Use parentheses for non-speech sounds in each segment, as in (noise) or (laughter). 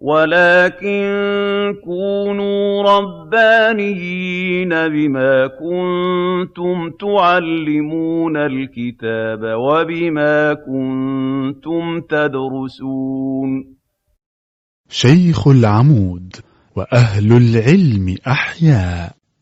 وَلَٰكِن كُونُوا رَبَّانِيِّينَ بِمَا كُنتُمْ تُعَلِّمُونَ الْكِتَابَ وَبِمَا كُنتُمْ تَدْرُسُونَ. شيخ العمود وأهل العلم أحياء.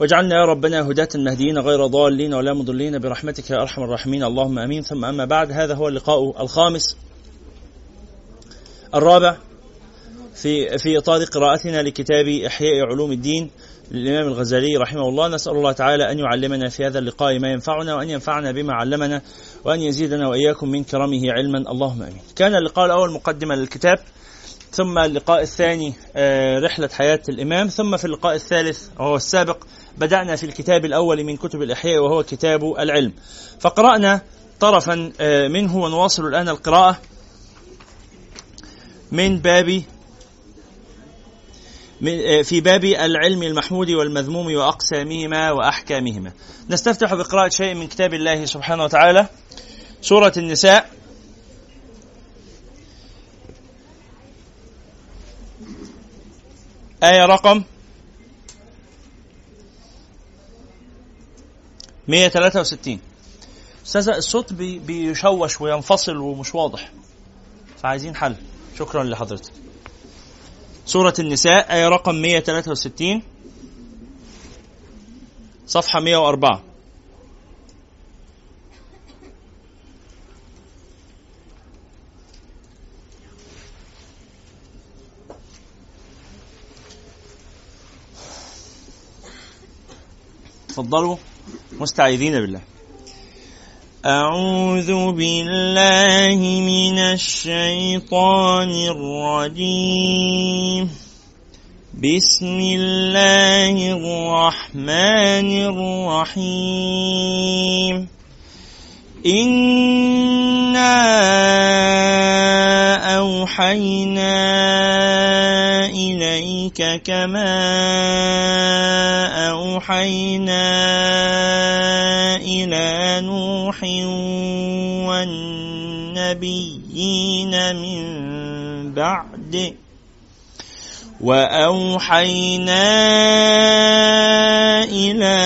واجعلنا يا ربنا هداة مهديين غير ضالين ولا مضلين برحمتك يا أرحم الراحمين. اللهم أمين. ثم أما بعد هذا هو اللقاء الخامس الرابع في في إطار قراءتنا لكتاب إحياء علوم الدين للإمام الغزالي رحمه الله. نسأل الله تعالى أن يعلمنا في هذا اللقاء ما ينفعنا وأن ينفعنا بما علمنا وأن يزيدنا وإياكم من كرمه علما. اللهم آمين. كان اللقاء الأول مقدمة للكتاب ثم اللقاء الثاني رحلة حياة الإمام ثم في اللقاء الثالث وهو السابق بدأنا في الكتاب الأول من كتب الإحياء وهو كتاب العلم. فقرأنا طرفا منه ونواصل الآن القراءة من باب في باب العلم المحمود والمذموم وأقسامهما وأحكامهما. نستفتح بقراءة شيء من كتاب الله سبحانه وتعالى سورة النساء. آية رقم 163 أستاذ الصوت بي بيشوش وينفصل ومش واضح. فعايزين حل. شكرا لحضرتك. سورة النساء آية رقم 163 صفحة 104 تفضلوا. مستعيذين بالله. أعوذ بالله من الشيطان الرجيم. بسم الله الرحمن الرحيم. إنا أوحينا إليك كما أوحينا إلى نوح والنبيين من بعده وأوحينا إلى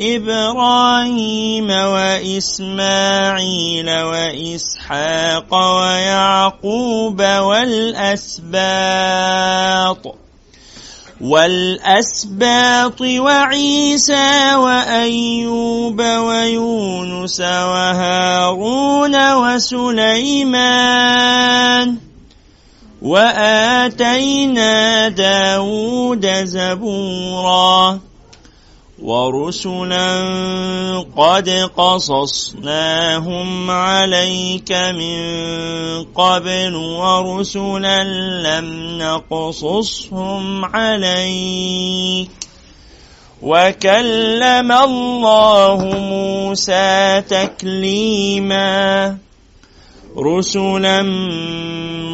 إبراهيم وإسماعيل وإسحاق ويعقوب والأسباط والأسباط وعيسى وأيوب ويونس وهارون وسليمان وآتينا داود زبورا ورسلا قد قصصناهم عليك من قبل ورسلا لم نقصصهم عليك. وكلم الله موسى تكليما. رسلا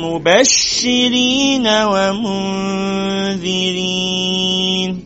مبشرين ومنذرين.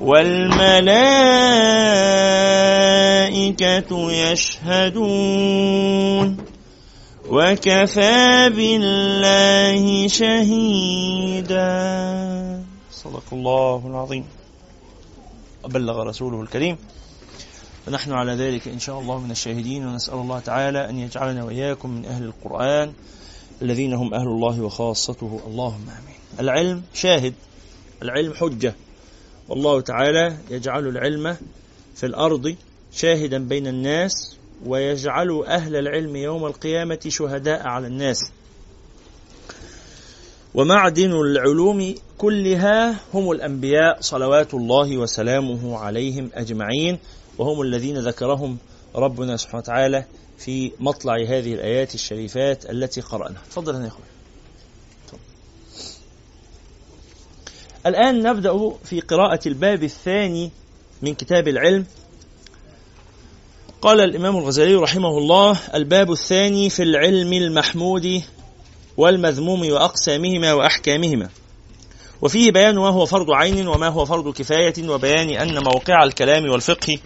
والملائكة يشهدون وكفى بالله شهيدا. صدق الله العظيم. وبلغ رسوله الكريم. ونحن على ذلك إن شاء الله من الشاهدين ونسأل الله تعالى أن يجعلنا وإياكم من أهل القرآن الذين هم أهل الله وخاصته. اللهم آمين. العلم شاهد العلم حجة. والله تعالى يجعل العلم في الأرض شاهدا بين الناس ويجعل أهل العلم يوم القيامة شهداء على الناس. ومعدن العلوم كلها هم الأنبياء صلوات الله وسلامه عليهم أجمعين وهم الذين ذكرهم ربنا سبحانه وتعالى في مطلع هذه الآيات الشريفات التي قرأناها. تفضل يا أخوان. الآن نبدأ في قراءة الباب الثاني من كتاب العلم قال الإمام الغزالي رحمه الله الباب الثاني في العلم المحمود والمذموم وأقسامهما وأحكامهما وفيه بيان ما هو فرض عين وما هو فرض كفاية وبيان أن موقع الكلام والفقه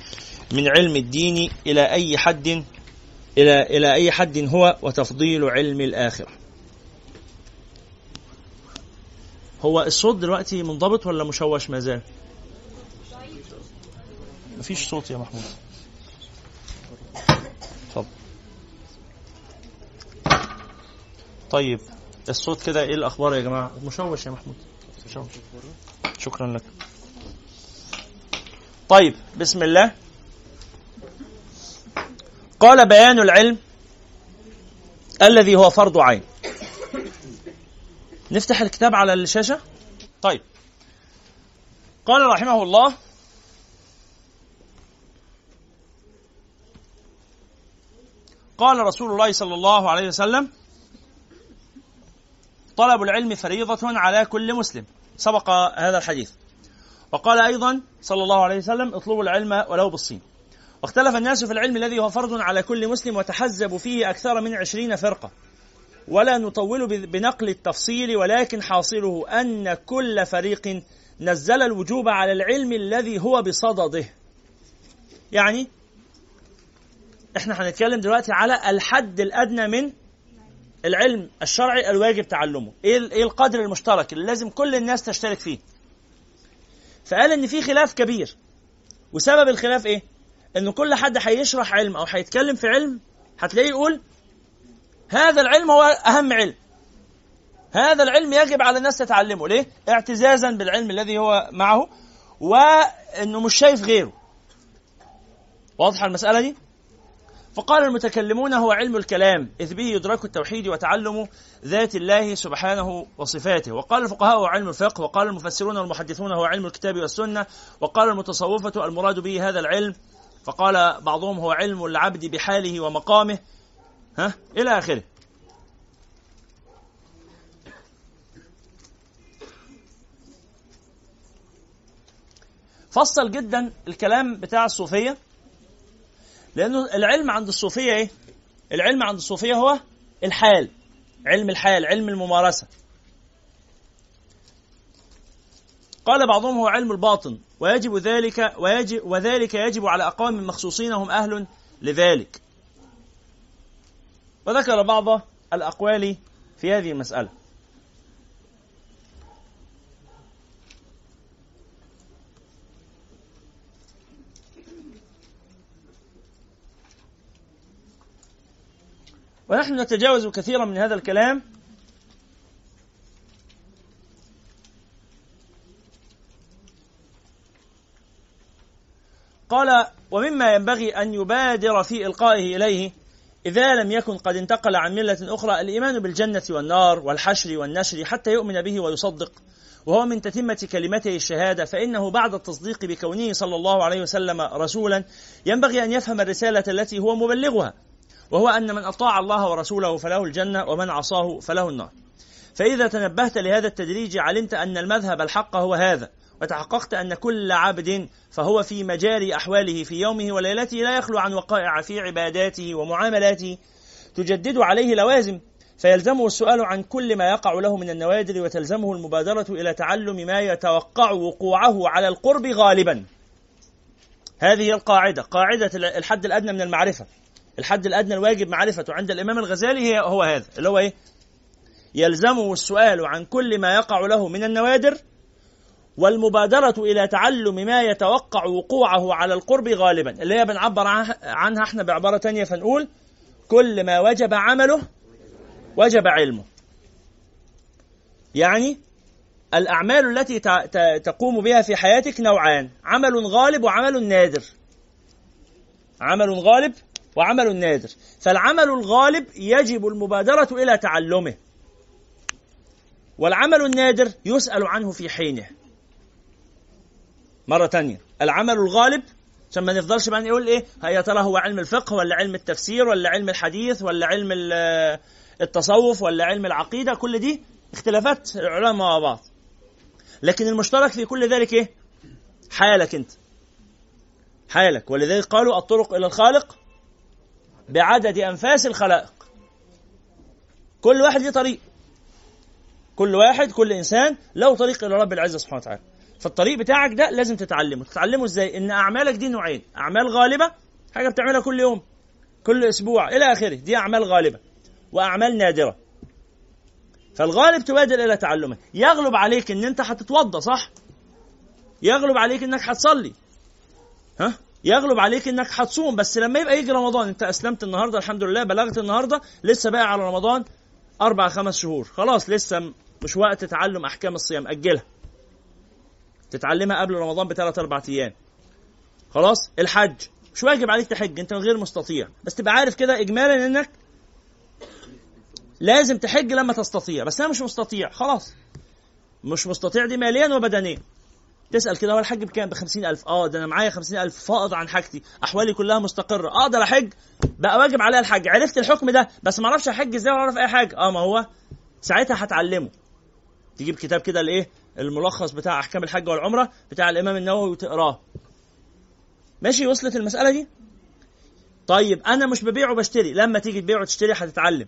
من علم الدين إلى أي حد إلى إلى أي حد هو وتفضيل علم الآخرة. هو الصوت دلوقتي منضبط ولا مشوش ما زال؟ مفيش صوت يا محمود. اتفضل. طيب الصوت كده إيه الأخبار يا جماعة؟ مشوش يا محمود. مشوش. شكرا لك. طيب بسم الله قال بيان العلم الذي هو فرض عين نفتح الكتاب على الشاشة. طيب. قال رحمه الله قال رسول الله صلى الله عليه وسلم طلب العلم فريضة على كل مسلم. سبق هذا الحديث. وقال أيضا صلى الله عليه وسلم اطلبوا العلم ولو بالصين. واختلف الناس في العلم الذي هو فرض على كل مسلم وتحزبوا فيه أكثر من عشرين فرقة. ولا نطول بنقل التفصيل ولكن حاصله أن كل فريق نزل الوجوب على العلم الذي هو بصدده. يعني إحنا هنتكلم دلوقتي على الحد الأدنى من العلم الشرعي الواجب تعلمه. إيه إيه القدر المشترك اللي لازم كل الناس تشترك فيه؟ فقال إن في خلاف كبير. وسبب الخلاف إيه؟ إن كل حد هيشرح علم أو هيتكلم في علم هتلاقيه يقول هذا العلم هو أهم علم. هذا العلم يجب على الناس تتعلمه. ليه؟ اعتزازا بالعلم الذي هو معه وإنه مش شايف غيره. واضحه المسألة دي؟ فقال المتكلمون هو علم الكلام إذ به يدرك التوحيد وتعلم ذات الله سبحانه وصفاته. وقال الفقهاء هو علم الفقه وقال المفسرون والمحدثون هو علم الكتاب والسنة وقال المتصوفة المراد به هذا العلم. فقال بعضهم هو علم العبد بحاله ومقامه. ها؟ إلى آخره. فصل جدا الكلام بتاع الصوفية. لأنه العلم عند الصوفية إيه؟ العلم عند الصوفية هو الحال. علم الحال علم الممارسة. قال بعضهم هو علم الباطن. ويجب ذلك ويجب وذلك يجب على أقوام مخصوصين هم أهل لذلك. وذكر بعض الأقوال في هذه المسألة. ونحن نتجاوز كثيرا من هذا الكلام. قال ومما ينبغي أن يبادر في إلقائه إليه إذا لم يكن قد انتقل عن ملة أخرى الإيمان بالجنة والنار والحشر والنشر حتى يؤمن به ويصدق. وهو من تتمة كلمته الشهادة فإنه بعد التصديق بكونه صلى الله عليه وسلم رسولا ينبغي أن يفهم الرسالة التي هو مبلغها وهو أن من أطاع الله ورسوله فله الجنة ومن عصاه فله النار. فإذا تنبهت لهذا التدريج علمت أن المذهب الحق هو هذا. وتحققت أن كل عبد فهو في مجاري أحواله في يومه وليلته لا يخلو عن وقائع في عباداته ومعاملاته تجدد عليه لوازم فيلزمه السؤال عن كل ما يقع له من النوادر وتلزمه المبادرة إلى تعلم ما يتوقع وقوعه على القرب غالبا. هذه القاعدة. قاعدة الحد الأدنى من المعرفة. الحد الأدنى الواجب معرفته عند الإمام الغزالي هو هذا اللي هو إيه؟ يلزمه السؤال عن كل ما يقع له من النوادر والمبادرة إلى تعلم ما يتوقع وقوعه على القرب غالبا. اللي هي بنعبر عنها إحنا بعبارة تانية فنقول كل ما وجب عمله وجب علمه. يعني الأعمال التي تقوم بها في حياتك نوعان عمل غالب وعمل نادر. عمل غالب وعمل نادر. فالعمل الغالب يجب المبادرة إلى تعلمه. والعمل النادر يسأل عنه في حينه. مرة تانية. العمل الغالب عشان ما نفضلش بقى نقول إيه يا ترى هو علم الفقه ولا علم التفسير ولا علم الحديث ولا علم التصوف ولا علم العقيدة كل دي اختلافات العلماء مع بعض. لكن المشترك في كل ذلك إيه؟ حالك أنت. حالك. ولذلك قالوا الطرق إلى الخالق بعدد أنفاس الخلائق. كل واحد ليه طريق. كل واحد كل إنسان له طريق إلى رب العزة سبحانه وتعالى. فالطريق بتاعك ده لازم تتعلمه. تتعلمه إزاي؟ إن أعمالك دي نوعين. أعمال غالبة حاجة بتعملها كل يوم كل أسبوع إلى آخره. دي أعمال غالبة وأعمال نادرة. فالغالب تبادر إلى تعلمه يغلب عليك إن أنت هتتوضا صح؟ يغلب عليك إنك هتصلي. ها؟ يغلب عليك إنك هتصوم. بس لما يبقى يجي رمضان أنت أسلمت النهارده الحمد لله بلغت النهارده لسه بقى على رمضان أربع خمس شهور. خلاص لسه مش وقت تعلم أحكام الصيام. أجلها. تتعلمها قبل رمضان بثلاث أربع أيام. خلاص؟ الحج. مش واجب عليك تحج؟ أنت غير مستطيع. بس تبقى عارف كده اجمالا إنك لازم تحج لما تستطيع. بس أنا مش مستطيع. خلاص. مش مستطيع دي ماليا وبدنيا. تسأل كده هو الحج بكام؟ ب ألف. آه ده أنا معايا ألف. فائض عن حاجتي. أحوالي كلها مستقرة. أقدر احج بقى واجب عليا الحج. عرفت الحكم ده. بس ما أعرفش احج إزاي ولا أعرف أي حاجة. آه ما هو ساعتها هتعلمه. تجيب كتاب كده الايه الملخص بتاع أحكام الحج والعمرة بتاع الإمام النووي وتقراه. ماشي وصلت المسألة دي؟ طيب أنا مش ببيع وبشتري. لما تيجي تبيع وتشتري هتتعلم.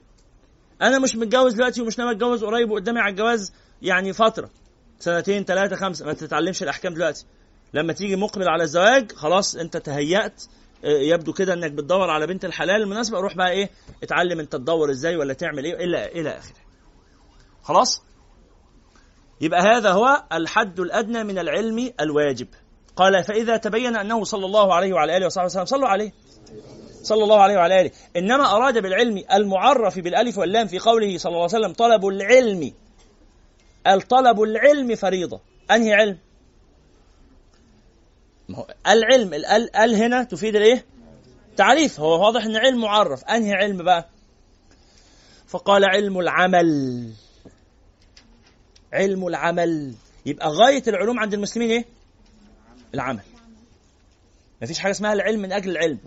أنا مش متجوز دلوقتي ومش ناوي أتجوز قريب وقدامي على الجواز يعني فترة. سنتين ثلاثة خمسة. ما تتعلمش الأحكام دلوقتي. لما تيجي مقبل على الزواج خلاص أنت تهيأت. آه، يبدو كده إنك بتدور على بنت الحلال المناسبة. روح بقى إيه اتعلم أنت تدور إزاي ولا تعمل إيه إلى إلى آخره. خلاص؟ يبقى هذا هو الحد الأدنى من العلم الواجب. قال فإذا تبين أنه صلى الله عليه وعلى آله وصحبه وسلم صلوا عليه. صلى الله عليه وعلى آله. إنما أراد بالعلم المعرف بالألف واللام في قوله صلى الله عليه وسلم طلب العلم. الطلب العلم فريضة. أنهي علم؟ العلم ال ال هنا تفيد الإيه؟ تعريف. هو واضح إن علم معرف. أنهي علم بقى؟ فقال علم العمل. علم العمل. يبقى غاية العلوم عند المسلمين إيه؟ العمل. مفيش حاجة اسمها العلم من أجل العلم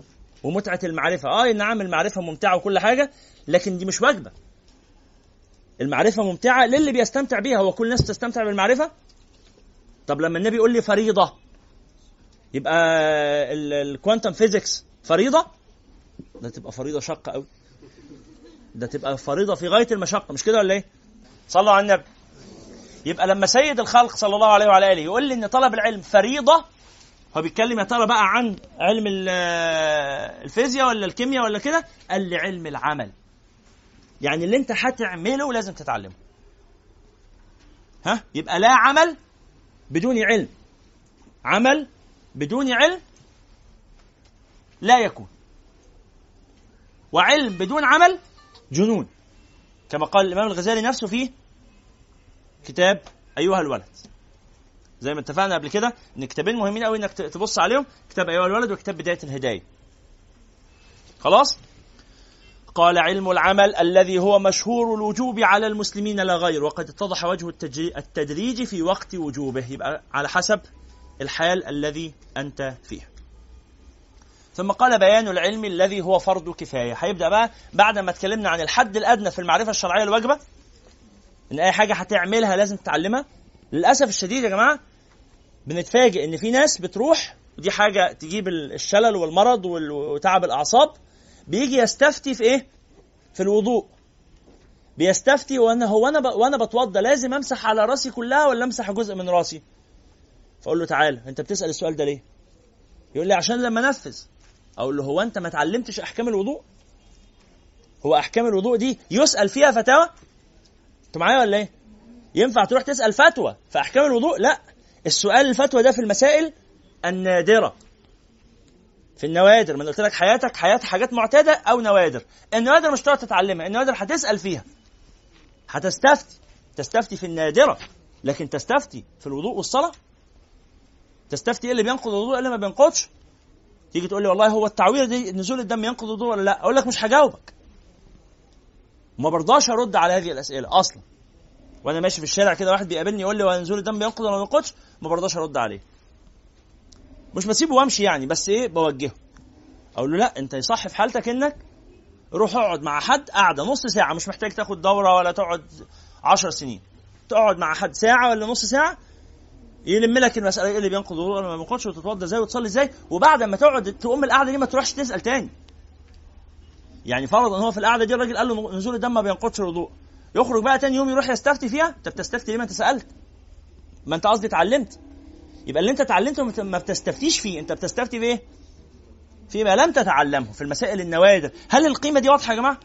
ومتعة المعرفة. آه نعم المعرفة ممتعة وكل حاجة لكن دي مش واجبة. المعرفة ممتعة للي بيستمتع بيها. هو كل الناس تستمتع بالمعرفة؟ طب لما النبي يقول لي فريضة يبقى ال quantum physics فريضة؟ ده تبقى فريضة شاقة قوي ده تبقى فريضة في غاية المشقة. مش كده ولا إيه؟ صلوا على النبي. يبقى لما سيد الخلق صلى الله عليه وعلى آله يقول لي إن طلب العلم فريضة هو بيتكلم يا ترى بقى عن علم الفيزياء ولا الكيمياء ولا كده؟ قال لي علم العمل. يعني اللي انت هتعمله لازم تتعلمه. ها؟ يبقى لا عمل بدون علم. عمل بدون علم لا يكون. وعلم بدون عمل جنون. كما قال الإمام الغزالي نفسه في كتاب أيها الولد. زي ما اتفقنا قبل كده إن كتابين مهمين قوي إنك تبص عليهم كتاب أيها الولد وكتاب بداية الهداية. خلاص؟ قال علم العمل الذي هو مشهور الوجوب على المسلمين لا غير وقد اتضح وجه التدريج في وقت وجوبه. يبقى على حسب الحال الذي أنت فيه. ثم قال بيان العلم الذي هو فرض كفاية. هيبدأ بقى بعد ما اتكلمنا عن الحد الأدنى في المعرفة الشرعية الواجبة إن أي حاجة هتعملها لازم تتعلمها للأسف الشديد يا جماعة بنتفاجئ إن في ناس بتروح ودي حاجة تجيب الشلل والمرض وتعب الأعصاب بيجي يستفتي في إيه؟ في الوضوء بيستفتي وأنا هو أنا. وأنا بتوضى لازم أمسح على رأسي كلها ولا أمسح جزء من رأسي؟ فأقول له تعالى أنت بتسأل السؤال ده ليه؟ يقول لي عشان لما أنفذ أقول له هو أنت ما اتعلمتش أحكام الوضوء؟ هو أحكام الوضوء دي يسأل فيها فتاوى؟ أنتوا معايا ولا إيه؟ ينفع تروح تسأل فتوى في أحكام الوضوء؟ لا. السؤال الفتوى ده في المسائل النادرة. في النوادر من قلت لك حياتك حياة حاجات معتادة أو نوادر. النوادر مش تقعد تتعلمها النوادر هتسأل فيها. هتستفتي. تستفتي في النادرة لكن تستفتي في الوضوء والصلاة. تستفتي إيه اللي بينقض الوضوء إيه اللي ما بينقضش؟ تيجي تقول لي والله هو التعوير دي نزول الدم ينقض الوضوء ولا لا؟ أقول لك مش هجاوبك. ما برضاش أرد على هذه الأسئلة أصلا. وأنا ماشي في الشارع كده واحد بيقابلني يقول لي هو نزول الدم بينقض ولا ما بينقضش؟ ما برضاش أرد عليه. مش بسيبه وأمشي يعني بس إيه بوجهه. أقول له لا أنت يصح في حالتك إنك روح اقعد مع حد قاعدة نص ساعة مش محتاج تاخد دورة ولا تقعد عشر سنين. تقعد مع حد ساعة ولا نص ساعة يلم لك المسألة إيه اللي بينقض ولا ما بينقضش وتتوضى إزاي وتصلي إزاي. وبعد ما تقعد تقوم القعدة دي ما تروحش تسأل تاني. يعني فرض ان هو في القعدة دي الراجل قال له نزول الدم ما بينقضش الوضوء. يخرج بقى تاني يوم يروح يستفتي فيها. انت بتستفتي ليه؟ ما انت سألت. ما انت قصدي اتعلمت. يبقى اللي انت اتعلمته ما بتستفتيش فيه. انت بتستفتي بايه فيما لم تتعلمه في المسائل النوادر. هل القيمة دي واضحة يا جماعة؟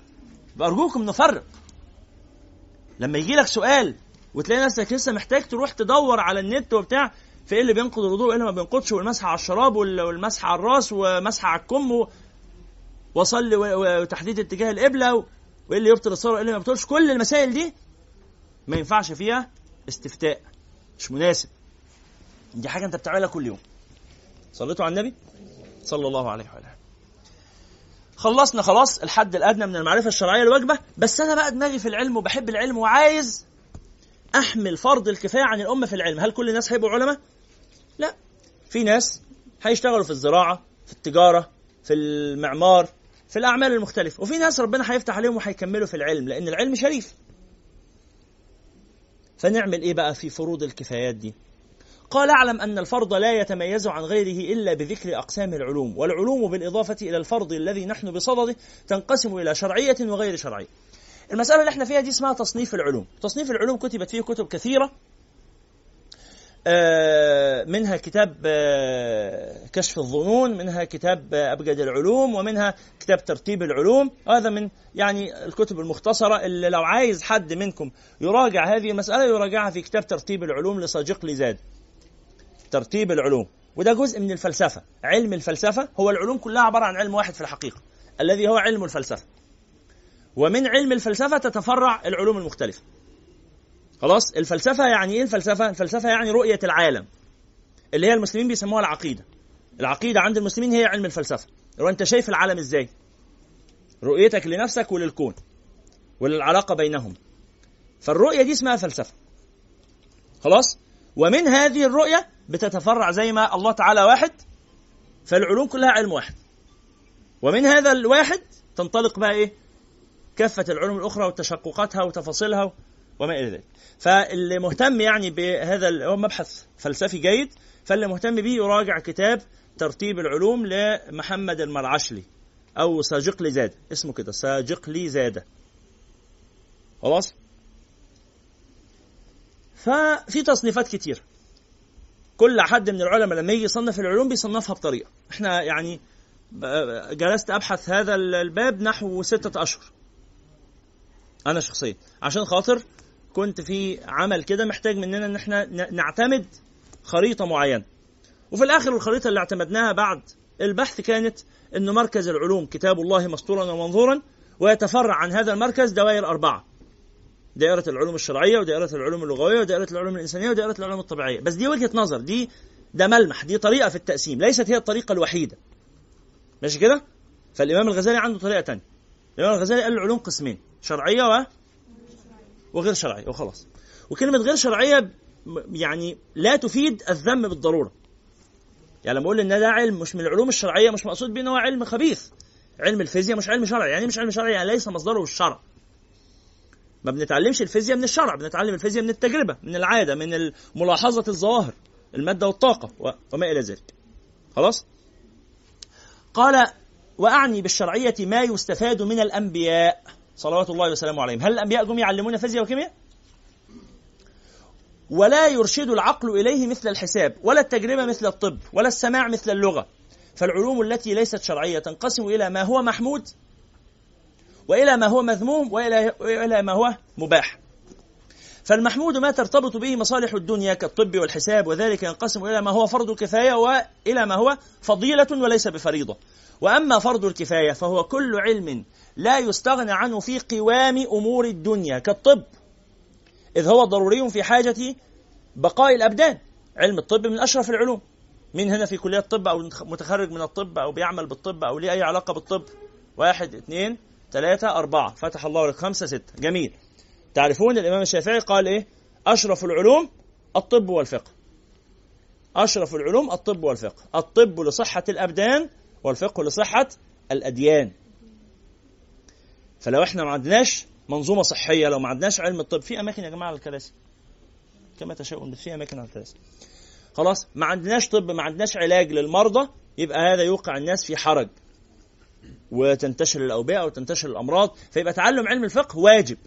بارجوكم نفرق. لما يجي لك سؤال وتلاقي نفسك لسه محتاج تروح تدور على النت وبتاع في إيه اللي بينقض الوضوء؟ وايه اللي ما بينقضش؟ والمسح على الشراب والمسح على الراس ومسح على الكم وصلي وتحديد اتجاه القبلة وايه اللي يبطل الصلاه وايه اللي ما يبطلش. كل المسائل دي ما ينفعش فيها استفتاء. مش مناسب. دي حاجة انت بتعملها كل يوم. صليتوا على النبي؟ صلى الله عليه وآله خلصنا خلاص الحد الأدنى من المعرفة الشرعية الواجبة. بس أنا بقى دماغي في العلم وبحب العلم وعايز أحمل فرض الكفاية عن الأمة في العلم. هل كل الناس هيبقوا علماء؟ لا. في ناس هيشتغلوا في الزراعة في التجارة في المعمار في الأعمال المختلفة. وفي ناس ربنا هيفتح عليهم وهيكملوا في العلم لأن العلم شريف. فنعمل إيه بقى في فروض الكفايات دي؟ قال أعلم أن الفرض لا يتميز عن غيره إلا بذكر أقسام العلوم والعلوم بالإضافة إلى الفرض الذي نحن بصدده تنقسم إلى شرعية وغير شرعية. المسألة اللي إحنا فيها دي اسمها تصنيف العلوم. تصنيف العلوم كتبت فيه كتب كثيرة آه، منها كتاب آه، كشف الظنون منها كتاب آه، أبجد العلوم ومنها كتاب ترتيب العلوم. هذا من يعني الكتب المختصرة اللي لو عايز حد منكم يراجع هذه المسألة يراجعها في كتاب ترتيب العلوم لصاجق لزاد. ترتيب العلوم. وده جزء من الفلسفة. علم الفلسفة هو العلوم كلها عبارة عن علم واحد في الحقيقة الذي هو علم الفلسفة. ومن علم الفلسفة تتفرع العلوم المختلفة. خلاص؟ الفلسفة يعني إيه الفلسفة؟ الفلسفة يعني رؤية العالم اللي هي المسلمين بيسموها العقيدة. العقيدة عند المسلمين هي علم الفلسفة. لو أنت شايف العالم إزاي؟ رؤيتك لنفسك وللكون وللعلاقة بينهم. فالرؤية دي اسمها فلسفة. خلاص؟ ومن هذه الرؤية بتتفرع زي ما الله تعالى واحد فالعلوم كلها علم واحد. ومن هذا الواحد تنطلق بقى إيه؟ كافة العلوم الأخرى وتشققاتها وتفاصيلها وما إلى ذلك. فاللي مهتم يعني بهذا هو مبحث فلسفي جيد فاللي مهتم به يراجع كتاب ترتيب العلوم لمحمد المرعشلي أو ساجقلي زاد. اسمه كده ساجقلي زادة خلاص؟ ففي تصنيفات كتير. كل حد من العلماء لما يجي يصنف العلوم بيصنفها بطريقة. إحنا يعني جلست أبحث هذا الباب نحو ستة أشهر. أنا شخصيا. عشان خاطر كنت في عمل كده محتاج مننا ان إحنا نعتمد خريطة معينة. وفي الآخر الخريطة اللي اعتمدناها بعد البحث كانت انه مركز العلوم كتاب الله مسطورا ومنظورا ويتفرع عن هذا المركز دوائر أربعة. دائرة العلوم الشرعية ودائرة العلوم اللغوية ودائرة العلوم الإنسانية ودائرة العلوم الطبيعية. بس دي وجهة نظر دي ده ملمح دي طريقة في التقسيم. ليست هي الطريقة الوحيدة. ماشي كده؟ فالإمام الغزالي عنده طريقة تانية. الإمام الغزالي قال العلوم قسمين شرعية و وغير شرعية وخلاص. وكلمة غير شرعية يعني لا تفيد الذم بالضرورة. يعني لما أقول إن ده علم مش من العلوم الشرعية مش مقصود بيه إن هو علم خبيث. علم الفيزياء مش علم شرعي. يعني مش علم شرعي؟ يعني ليس مصدره الشرع. ما بنتعلمش الفيزياء من الشرع بنتعلم الفيزياء من التجربة من العادة من ملاحظة الظواهر المادة والطاقة وما إلى ذلك. خلاص؟ قال وأعني بالشرعية ما يستفاد من الأنبياء صلوات الله وسلامه عليهم. هل الأنبياء جم يعلمون فيزياء وكيمياء ولا يرشد العقل إليه مثل الحساب ولا التجربة مثل الطب ولا السماع مثل اللغة. فالعلوم التي ليست شرعية تنقسم إلى ما هو محمود وإلى ما هو مذموم وإلى ما هو مباح. فالمحمود ما ترتبط به مصالح الدنيا كالطب والحساب وذلك ينقسم إلى ما هو فرض كفايه وإلى ما هو فضيلة وليس بفريضة. وأما فرض الكفاية فهو كل علم لا يستغنى عنه في قوام أمور الدنيا كالطب إذ هو ضروري في حاجة بقاء الأبدان علم الطب من أشرف العلوم. مين هنا في كلية الطب أو متخرج من الطب أو بيعمل بالطب أو ليه أي علاقة بالطب؟ واحد اثنين ثلاثة أربعة. فتح الله لك خمسة ستة. جميل. تعرفون الإمام الشافعي قال إيه؟ أشرف العلوم الطب والفقه. أشرف العلوم الطب والفقه. الطب لصحة الأبدان والفقه لصحة الأديان. فلو إحنا ما عندناش منظومة صحية لو ما عندناش علم الطب في أماكن يا جماعة على الكراسي. كما تشاءون في أماكن على الكراسي. خلاص ما عندناش طب ما عندناش علاج للمرضى يبقى هذا يوقع الناس في حرج. وتنتشر الأوبئة وتنتشر الأمراض فيبقى تعلم علم الفقه واجب.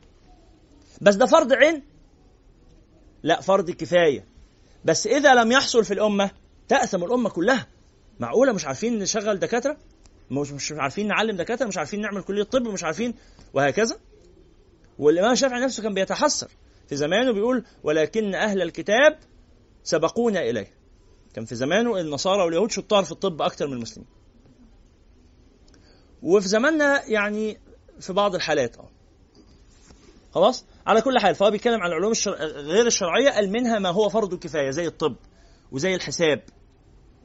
بس ده فرض عين؟ لا فرض كفاية. بس إذا لم يحصل في الأمة تأثم الأمة كلها. معقولة؟ مش عارفين نشغل دكاترة؟ مش مش عارفين نعلم دكاترة مش عارفين نعمل كلية طب مش عارفين وهكذا. والإمام الشافعي نفسه كان بيتحسر في زمانه بيقول ولكن أهل الكتاب سبقونا إليه. كان في زمانه النصارى واليهود شطار في الطب أكثر من المسلمين. وفي زماننا يعني في بعض الحالات آه. خلاص؟ على كل حال فهو بيتكلم عن العلوم الشر... غير الشرعية قال منها ما هو فرض كفايه زي الطب وزي الحساب.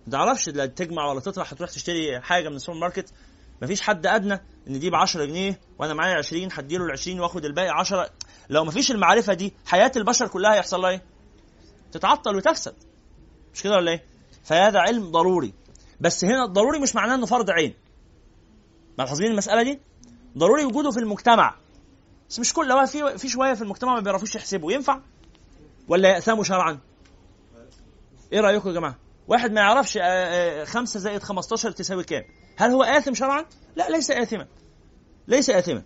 ما تعرفش لا تجمع ولا تطرح هتروح تشتري حاجة من السوبر ماركت مفيش حد أدنى إن دي ب 10 جنيه وأنا معايا 20 هديله ال 20 وآخد الباقي 10 لو مفيش المعرفة دي حياة البشر كلها هيحصل لها إيه؟ تتعطل وتفسد مش كده ولا إيه؟ فهذا علم ضروري بس هنا الضروري مش معناه إنه فرض عين ملاحظين المسألة دي؟ ضروري وجوده في المجتمع بس مش كل في في شوية في المجتمع ما بيعرفوش يحسبوا ينفع ولا يأثموا شرعا؟ إيه رأيكم يا جماعة؟ واحد ما يعرفش 5 زائد 15 تساوي كام؟ هل هو آثم شرعا؟ لا ليس آثما. ليس آثما.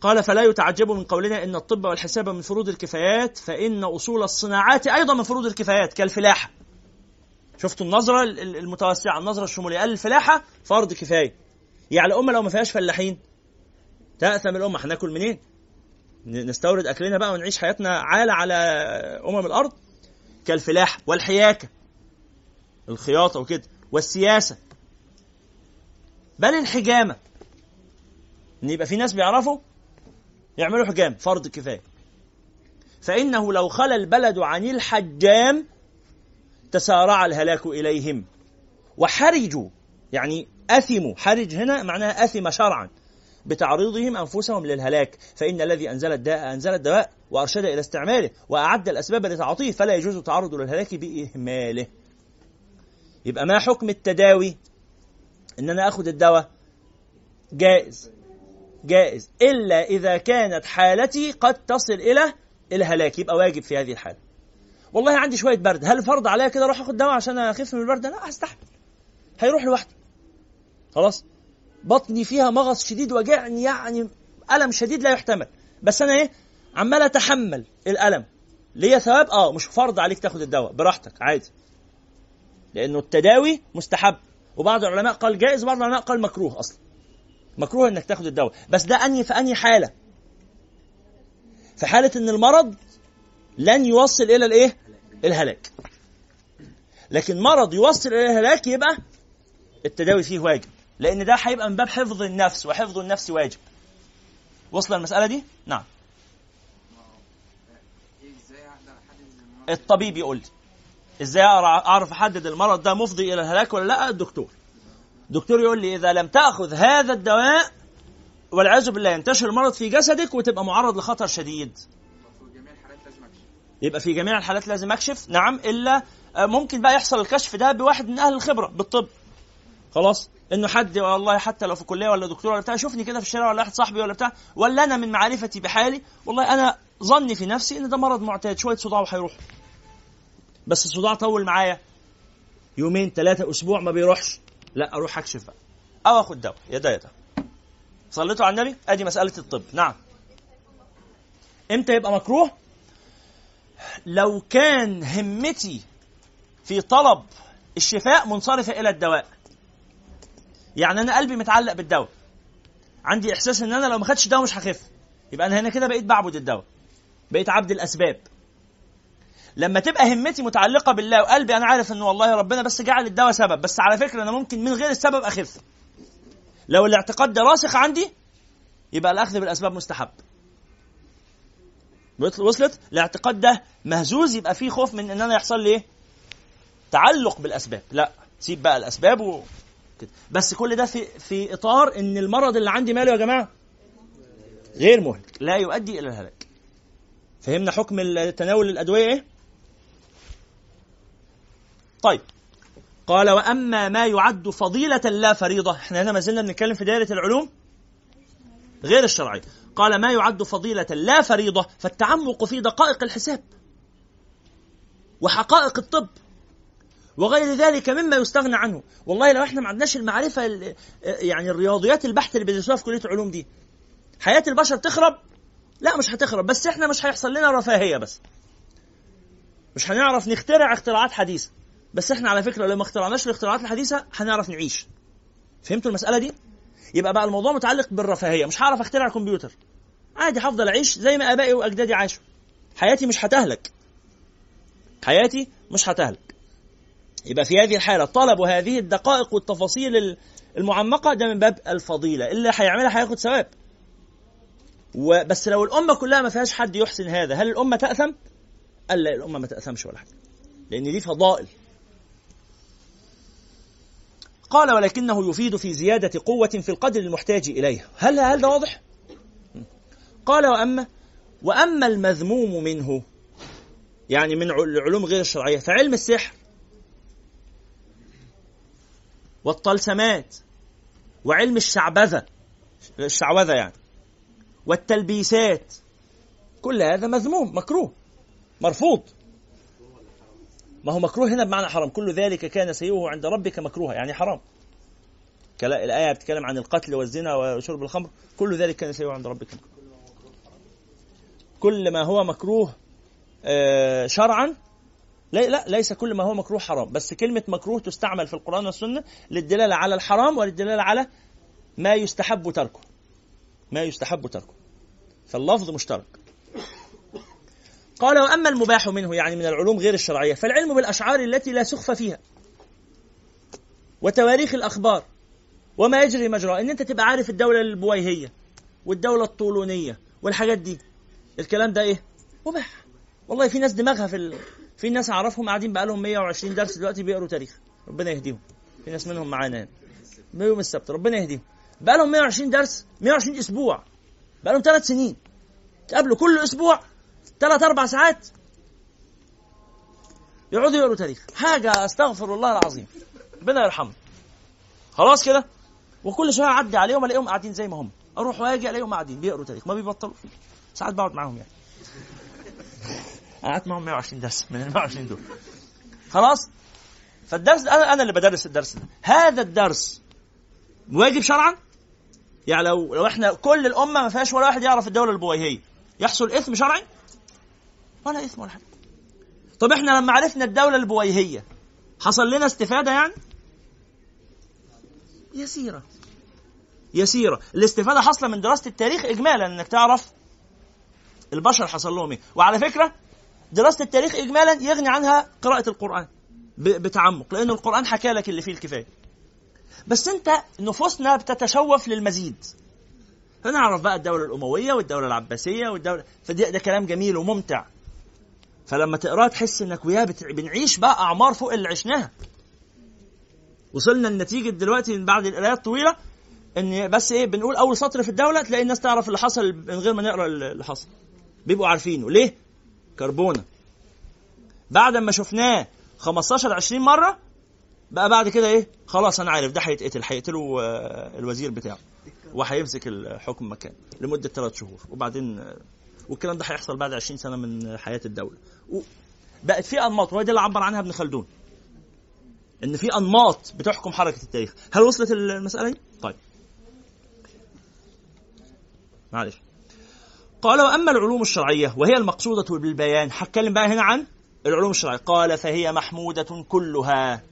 قال فلا يتعجب من قولنا إن الطب والحساب من فروض الكفايات فإن أصول الصناعات أيضا من فروض الكفايات كالفلاحة. شفتوا النظرة المتوسعة النظرة الشمولية. قال الفلاحة فرض كفاية. يعني الأمة لو ما فيهاش فلاحين تأثم الأمة. هناكل منين؟ نستورد أكلنا بقى ونعيش حياتنا عالة على أمم الأرض؟ كالفلاحه والحياكة الخياطة وكده والسياسة. بل الحجامه إن يبقى في ناس بيعرفوا يعملوا حجام فرض كفاية. فإنه لو خلى البلد عن الحجام تسارع الهلاك إليهم. وحرجوا يعني أثموا. حرج هنا معناها أثم شرعا. بتعريضهم أنفسهم للهلاك فإن الذي أنزل الداء أنزل الدواء وأرشد إلى استعماله وأعد الأسباب لتعاطيه فلا يجوز التعرض للهلاك بإهماله. يبقى ما حكم التداوي؟ إن أنا آخذ الدواء. جائز. جائز. إلا إذا كانت حالتي قد تصل إلى الهلاك. يبقى واجب في هذه الحالة. والله عندي شوية برد. هل فرض عليا كده أروح آخد دواء عشان أخف من البرد؟ لا هستحمل هيروح لوحده خلاص؟ بطني فيها مغص شديد وجعني يعني ألم شديد لا يحتمل. بس أنا إيه؟ عمال أتحمل الألم. ليا ثواب؟ آه مش فرض عليك تاخد الدواء. براحتك عادي. لأنه التداوي مستحب. وبعض العلماء قال جائز وبعض العلماء قال مكروه أصلا. مكروه إنك تاخد الدواء. بس ده أنهي في أنهي حالة؟ في حالة إن المرض لن يوصل إلى الإيه؟ الهلاك. لكن مرض يوصل إلى الهلاك يبقى التداوي فيه واجب. لأن ده هيبقى من باب حفظ النفس وحفظ النفس واجب. وصل المسألة دي؟ نعم. الطبيب يقول لي إزاي أعرف أحدد المرض ده مفضي إلى الهلاك ولا لأ؟ الدكتور. دكتور يقول لي إذا لم تأخذ هذا الدواء والعياذ بالله ينتشر المرض في جسدك وتبقى معرض لخطر شديد. يبقى في جميع الحالات لازم أكشف؟ نعم إلا ممكن بقى يحصل الكشف ده بواحد من أهل الخبرة بالطب. خلاص؟ إنه حد والله حتى لو في كلية ولا دكتور ولا بتاع شوفني كده في الشارع ولا واحد صاحبي ولا بتاع ولا أنا من معرفتي بحالي والله أنا ظني في نفسي إن ده مرض معتاد شوية صداع وهيروح. بس الصداع طول معايا يومين ثلاثة أسبوع ما بيروحش. لا أروح أكشف بقى. أو آخد دواء يا ده يا ده. صليتوا على النبي؟ أدي مسألة الطب. نعم. إمتى يبقى مكروه؟ لو كان همتي في طلب الشفاء منصرفة إلى الدواء. يعني أنا قلبي متعلق بالدواء. عندي إحساس إن أنا لو ما خدتش دواء مش هخف. يبقى أنا هنا كده بقيت بعبد الدواء. بقيت عبد الأسباب. لما تبقى همتي متعلقة بالله وقلبي أنا عارف ان والله ربنا بس جعل الدواء سبب. بس على فكرة أنا ممكن من غير السبب أخف. لو الاعتقاد ده راسخ عندي يبقى الأخذ بالأسباب مستحب. وصلت؟ الاعتقاد ده مهزوز يبقى فيه خوف من إن أنا يحصل لي إيه؟ تعلق بالأسباب. لا سيب بقى الأسباب و... كده. بس كل ده في في إطار إن المرض اللي عندي ماله يا جماعة غير مهلك. لا يؤدي إلى الهلاك. فهمنا حكم تناول الأدوية إيه؟ طيب. قال وأما ما يعد فضيلة لا فريضة. إحنا هنا ما زلنا بنتكلم في دائرة العلوم غير الشرعية. قال ما يعد فضيلة لا فريضة فالتعمق في دقائق الحساب وحقائق الطب. وغير ذلك مما يستغنى عنه. والله لو إحنا ما عندناش المعرفة يعني الرياضيات البحث اللي بيدرسوها في كلية العلوم دي. حياة البشر تخرب؟ لا مش هتخرب بس إحنا مش هيحصل لنا رفاهية بس. مش هنعرف نخترع اختراعات حديثة. بس إحنا على فكرة لو ما اخترعناش الاختراعات الحديثة هنعرف نعيش. فهمتوا المسألة دي؟ يبقى بقى الموضوع متعلق بالرفاهية. مش هعرف اخترع كمبيوتر. عادي هفضل أعيش زي ما أبائي وأجدادي عاشوا. حياتي مش هتهلك. حياتي مش هتهلك. يبقى في هذه الحالة طلب هذه الدقائق والتفاصيل المعمقة ده من باب الفضيلة اللي هيعملها هياخد ثواب وبس لو الأمة كلها ما فيهاش حد يحسن هذا هل الأمة تأثم؟ قال لا الأمة ما تأثمش ولا حاجة لأن دي فضائل قال ولكنه يفيد في زيادة قوة في القدر المحتاج إليه هل هل ده واضح؟ قال وأما وأما المذموم منه يعني من العلوم غير الشرعية فعلم السحر والطلسمات وعلم الشعبذة الشعوذة يعني. والتلبيسات كل هذا مذموم مكروه مرفوض. ما هو مكروه هنا بمعنى حرام. كل ذلك كان سيئه عند ربك مكروها يعني حرام. الآية بتتكلم عن القتل والزنا وشرب الخمر. كل ذلك كان سيئه عند ربك. كل ما هو مكروه آه، شرعا لا ليس كل ما هو مكروه حرام. بس كلمة مكروه تستعمل في القرآن والسنة للدلالة على الحرام وللدلالة على ما يستحب تركه. ما يستحب تركه. فاللفظ مشترك. قال وأما المباح منه يعني من العلوم غير الشرعية فالعلم بالأشعار التي لا سخف فيها وتواريخ الأخبار وما يجري مجرى. إن أنت تبقى عارف الدولة البويهية والدولة الطولونية والحاجات دي الكلام ده إيه؟ مباح. والله في ناس دماغها في. في ناس أعرفهم قاعدين بقى لهم 120 درس دلوقتي بيقروا تاريخ. ربنا يهديهم. في ناس منهم معانا يوم السبت. ربنا يهديهم. بقى لهم 120 درس 120 أسبوع. بقى لهم ثلاث سنين. تقابلوا كل أسبوع ثلاث أربع ساعات. يقعدوا يقروا تاريخ. حاجة أستغفر الله العظيم. ربنا يرحمه. خلاص كده؟ وكل شوية أعدي عليهم ألاقيهم قاعدين زي ما هم. أروح وآجي ألاقيهم قاعدين بيقروا تاريخ. ما بيبطلوا. ساعات بقعد معاهم يعني. قعدت معاهم 120 درس من ال 120 دول خلاص؟ فالدرس أنا أنا اللي بدرس الدرس ده. هذا الدرس واجب شرعا؟ يعني لو لو إحنا كل الأمة ما فيهاش ولا واحد يعرف الدولة البويهية يحصل إثم شرعي؟ ولا إثم ولا حاجة. طب إحنا لما عرفنا الدولة البويهية حصل لنا استفادة يعني؟ يسيرة. يسيرة. الاستفادة حاصلة من دراسة التاريخ اجمالا إنك تعرف البشر حصل لهم إيه. وعلى فكرة دراسة التاريخ اجمالا يغني عنها قراءة القرآن بتعمق لأن القرآن حكى لك اللي فيه الكفاية. بس أنت نفوسنا بتتشوف للمزيد. فنعرف بقى الدولة الأموية والدولة العباسية والدولة فده ده كلام جميل وممتع. فلما تقراه تحس إنك وياه بنعيش بقى أعمار فوق اللي عشناها. وصلنا لنتيجة دلوقتي من بعد القرايات الطويله إن بس إيه بنقول أول سطر في الدولة تلاقي الناس تعرف اللي حصل من غير ما نقرأ اللي حصل. بيبقوا عارفينه. ليه؟ كربونة. بعد ما شفناه 15 20 مرة بقى بعد كده إيه؟ خلاص أنا عارف ده هيتقتل هيقتلوا آه، الوزير بتاعه وهيمسك الحكم مكان لمدة ثلاث شهور. وبعدين آه، والكلام ده هيحصل بعد 20 سنة من حياة الدولة. بقت في أنماط وهي دي اللي عبر عنها ابن خلدون. إن في أنماط بتحكم حركة التاريخ. هل وصلت المسألة دي؟ طيب. معلش. قال وأما العلوم الشرعية وهي المقصودة بالبيان هتكلم بقى هنا عن العلوم الشرعية. قال فهي محمودة كلها.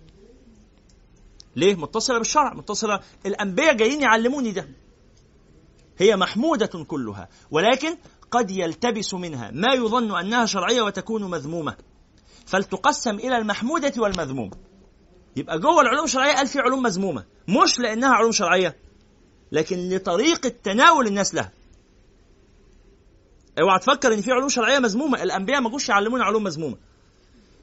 ليه؟ متصلة بالشرع متصلة الأنبياء جايين يعلموني ده. هي محمودة كلها ولكن قد يلتبس منها ما يظن أنها شرعية وتكون مذمومة. فلتقسم إلى المحمودة والمذموم. يبقى جوه العلوم الشرعية قال في علوم مذمومة مش لأنها علوم شرعية لكن لطريقة تناول الناس لها. اوعى تفكر ان في علوم شرعية مذمومة. الانبياء ما جوش يعلمونا علوم مذمومة.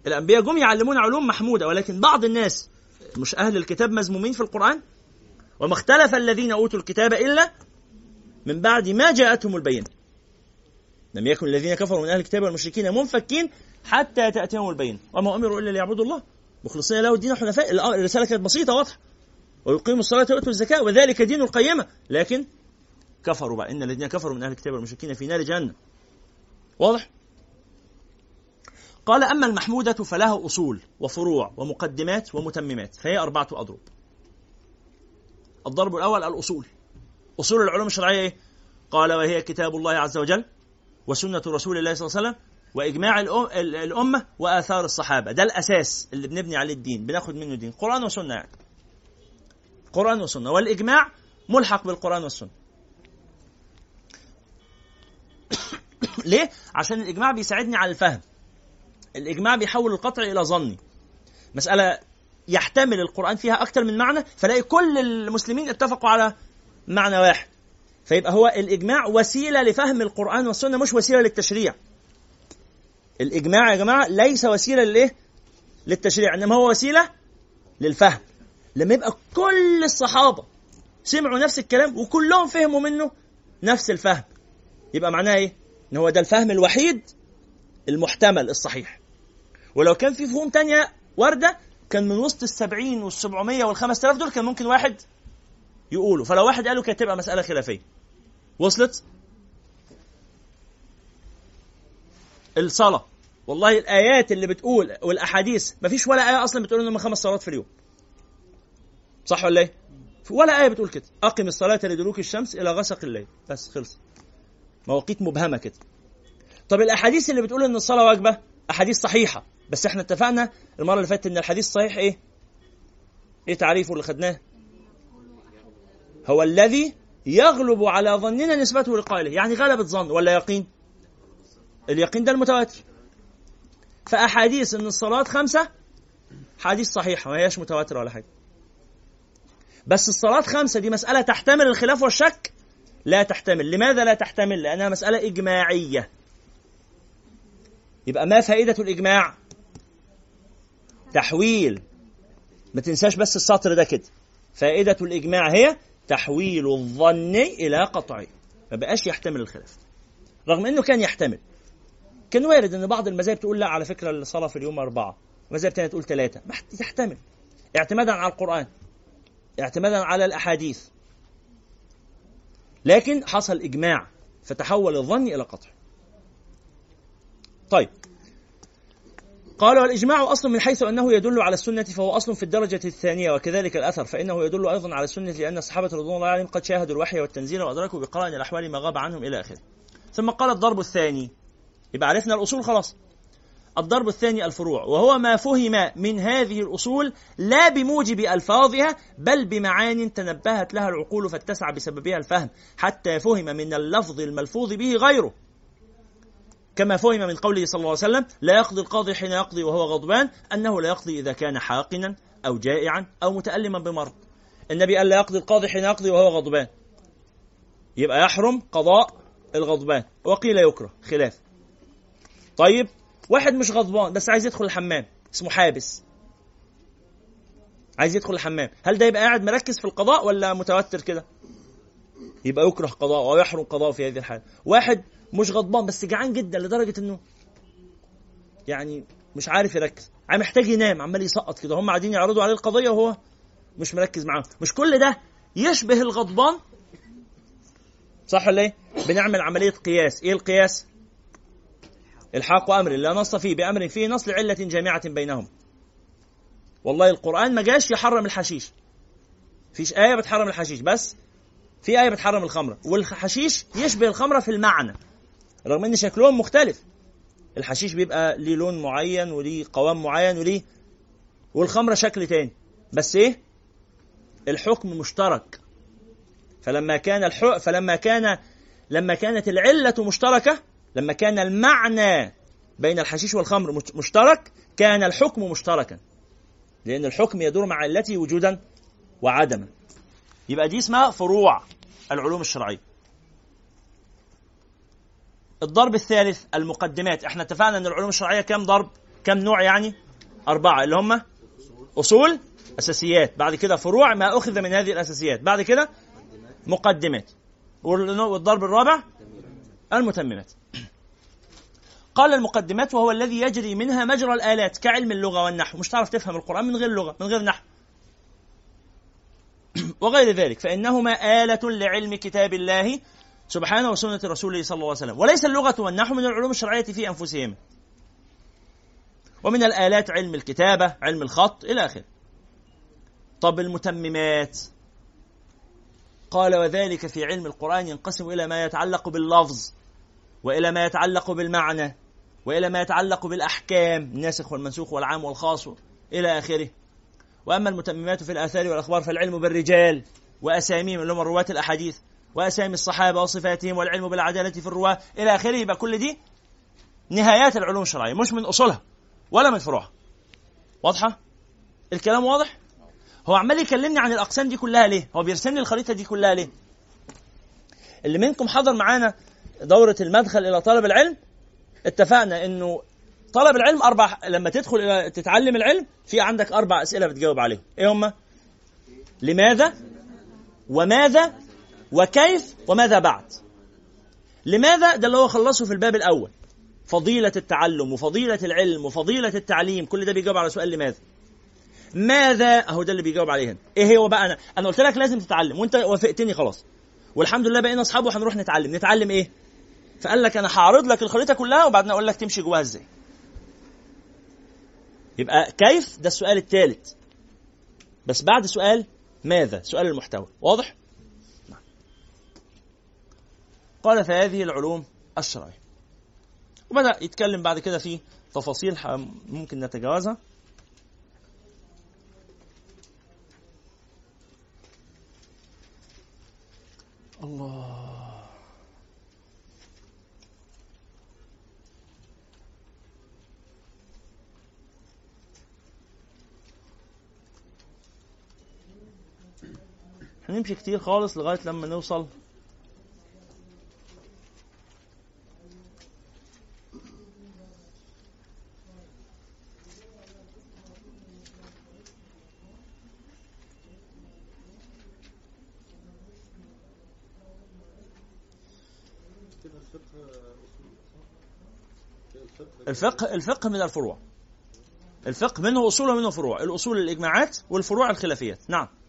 الانبياء جم يعلمونا علوم محمودة ولكن بعض الناس مش أهل الكتاب مذمومين في القرآن؟ وما اختلف الذين أوتوا الكتاب إلا من بعد ما جاءتهم البينة. لم يكن الذين كفروا من أهل الكتاب والمشركين منفكين حتى تأتيهم البينة. وما أمروا إلا ليعبدوا الله. مخلصين له الدين حنفاء. الرسالة كانت بسيطة واضحة. ويقيموا الصلاة ويؤتوا الزكاة وذلك دين القيمه لكن كفروا بقى. إن الذين كفروا من أهل الكتاب والمشركين في نار جهنم. واضح؟ قال أما المحمودة فلها أصول وفروع ومقدمات ومتممات فهي أربعة أضرب. الضرب الأول الأصول. أصول العلوم الشرعية إيه؟ قال وهي كتاب الله عز وجل وسنة رسول الله صلى الله عليه وسلم وإجماع الأمة وآثار الصحابة. ده الأساس اللي بنبني عليه الدين بناخد منه دين قرآن وسنة يعني. قرآن وسنة. والإجماع ملحق بالقرآن والسنة. ليه؟ عشان الإجماع بيساعدني على الفهم. الإجماع بيحول القطع إلى ظني. مسألة يحتمل القرآن فيها أكثر من معنى فلاقي كل المسلمين اتفقوا على معنى واحد. فيبقى هو الإجماع وسيلة لفهم القرآن والسنة مش وسيلة للتشريع. الإجماع يا جماعة ليس وسيلة للايه للتشريع إنما هو وسيلة للفهم. لما يبقى كل الصحابة سمعوا نفس الكلام وكلهم فهموا منه نفس الفهم يبقى معناه إيه؟ إن هو ده الفهم الوحيد المحتمل الصحيح. ولو كان في فهوم تانية واردة كان من وسط السبعين والسبعمية والخمس تلاف دول كان ممكن واحد يقوله. فلو واحد قاله كانت تبقى مسألة خلافية. وصلت؟ الصلاة. والله الآيات اللي بتقول والأحاديث ما فيش ولا آية أصلا بتقول إنهم خمس صلوات في اليوم. صح ولا إيه؟ ولا آية بتقول كده. أقم الصلاة لدلوك الشمس إلى غسق الليل. بس خلص. مواقيت مبهمة كده. طب الأحاديث اللي بتقول إن الصلاة واجبة؟ أحاديث صحيحة. بس إحنا اتفقنا المرة اللي فاتت إن الحديث الصحيح إيه؟ إيه تعريفه اللي خدناه؟ هو الذي يغلب على ظننا نسبته لقائله. يعني غلبة ظن ولا يقين؟ اليقين ده المتواتر. فأحاديث أن الصلاة خمسة حديث صحيحة ما هياش متواترة ولا حاجة. بس الصلاة خمسة دي مسألة تحتمل الخلاف والشك لا تحتمل. لماذا لا تحتمل؟ لأنها مسألة إجماعية. يبقى ما فائدة الإجماع؟ تحويل. ما تنساش بس السطر ده كده. فائدة الإجماع هي تحويل الظن إلى قطعي ما بقاش يحتمل الخلاف. رغم أنه كان يحتمل. كان وارد أن بعض المذاهب تقول لا على فكرة الصلاة في اليوم أربعة. مذاهب تانية تقول ثلاثة تحتمل. اعتمادا على القرآن. اعتمادا على الأحاديث. لكن حصل إجماع فتحول الظن إلى قطع. طيب. قال والإجماع أصل من حيث أنه يدل على السنة فهو أصل في الدرجة الثانية وكذلك الأثر فإنه يدل أيضا على السنة لأن الصحابة رضوان الله عليهم قد شاهدوا الوحي والتنزيل وأدركوا بقرائن الأحوال ما غاب عنهم إلى آخره. ثم قال الضرب الثاني. يبقى عرفنا الأصول خلاص. الضرب الثاني الفروع وهو ما فهم من هذه الأصول لا بموجب ألفاظها بل بمعان تنبهت لها العقول فاتسع بسببها الفهم حتى فهم من اللفظ الملفوظ به غيره. كما فهم من قوله صلى الله عليه وسلم لا يقضي القاضي حين يقضي وهو غضبان أنه لا يقضي إذا كان حاقنا أو جائعا أو متألما بمرض. النبي قال لا يقضي القاضي حين يقضي وهو غضبان. يبقى يحرم قضاء الغضبان. وقيل يكره خلاف. طيب واحد مش غضبان بس عايز يدخل الحمام. اسمه حابس. عايز يدخل الحمام. هل ده يبقى قاعد مركز في القضاء ولا متوتر كده؟ يبقى يكره قضاء أو يحرم قضاء في هذه الحالة. واحد مش غضبان بس جعان جدا لدرجة إنه يعني مش عارف يركز. محتاج ينام عمال يسقط كده. هم قاعدين يعرضوا عليه القضية وهو مش مركز معاهم. مش كل ده يشبه الغضبان؟ صح ولا إيه؟ بنعمل عملية قياس. إيه القياس؟ الحاق أمر لا نص فيه بأمر فيه نص لعلة جامعة بينهم. والله القرآن ما جاش يحرم الحشيش. فيش آية بتحرم الحشيش بس في آية بتحرم الخمره والحشيش يشبه الخمره في المعنى رغم إن شكلهم مختلف. الحشيش بيبقى ليه لون معين وليه قوام معين وليه والخمره شكل تاني. بس إيه؟ الحكم مشترك. فلما كان الحق فلما كان لما كانت العلة مشتركة لما كان المعنى بين الحشيش والخمر مشترك كان الحكم مشتركا. لأن الحكم يدور مع علته وجودا وعدما. يبقى دي اسمها فروع العلوم الشرعية. الضرب الثالث المقدمات. إحنا اتفقنا إن العلوم الشرعية كم ضرب؟ كم نوع يعني؟ أربعة. اللي هم أصول أساسيات. بعد كده فروع ما أخذ من هذه الأساسيات. بعد كده مقدمات. والضرب الرابع؟ المتممات قال المقدمات وهو الذي يجري منها مجرى الآلات كعلم اللغة والنحو. مش تعرف تفهم القرآن من غير لغة من غير نحو. (clears throat) وغير ذلك فإنهما آلة لعلم كتاب الله سبحانه وسنة رسوله صلى الله عليه وسلم. وليس اللغة والنحو من العلوم الشرعية في أنفسهم. ومن الآلات علم الكتابة علم الخط إلى آخره. طب المتممات. قال وذلك في علم القرآن ينقسم إلى ما يتعلق باللفظ. وإلى ما يتعلق بالمعنى وإلى ما يتعلق بالأحكام الناسخ والمنسوخ والعام والخاص إلى آخره وأما المتممات في الآثار والأخبار فالعلم بالرجال وأساميهم اللي هم رواة الأحاديث وأسامي الصحابة وصفاتهم والعلم بالعدالة في الرواة إلى آخره يبقى كل دي نهايات العلوم الشرعية مش من أصولها ولا من فروعها واضحة؟ الكلام واضح؟ هو عمال يكلمني عن الأقسام دي كلها ليه؟ هو بيرسم لي الخريطة دي كلها ليه؟ اللي منكم حضر معانا دورة المدخل إلى طلب العلم اتفقنا إنه طلب العلم أربع لما تدخل إلى تتعلم العلم في عندك أربع أسئلة بتجاوب عليهم إيه هما؟ لماذا؟ وماذا؟ وكيف؟ وماذا بعد؟ لماذا؟ ده اللي هو خلصه في الباب الأول فضيلة التعلم وفضيلة العلم وفضيلة التعليم كل ده بيجاوب على سؤال لماذا؟ ماذا أهو ده اللي بيجاوب عليه هنا إيه هو بقى أنا أنا قلت لك لازم تتعلم وأنت وافقتني خلاص والحمد لله بقينا أصحاب وهنروح نتعلم نتعلم إيه فقال لك أنا هعرض لك الخريطة كلها وبعدين أقول لك تمشي جواها إزاي. يبقى كيف؟ ده السؤال الثالث بس بعد سؤال ماذا؟ سؤال المحتوى. واضح. قال فهذه العلوم الشرعية. وبدأ يتكلم بعد كده في تفاصيل ممكن نتجاوزها. الله. هنمشي كتير خالص لغاية لما نوصل. الفقه الفقه من الفروع. الفقه منه أصول ومنه فروع. الأصول الإجماعات والفروع الخلافيات. نعم.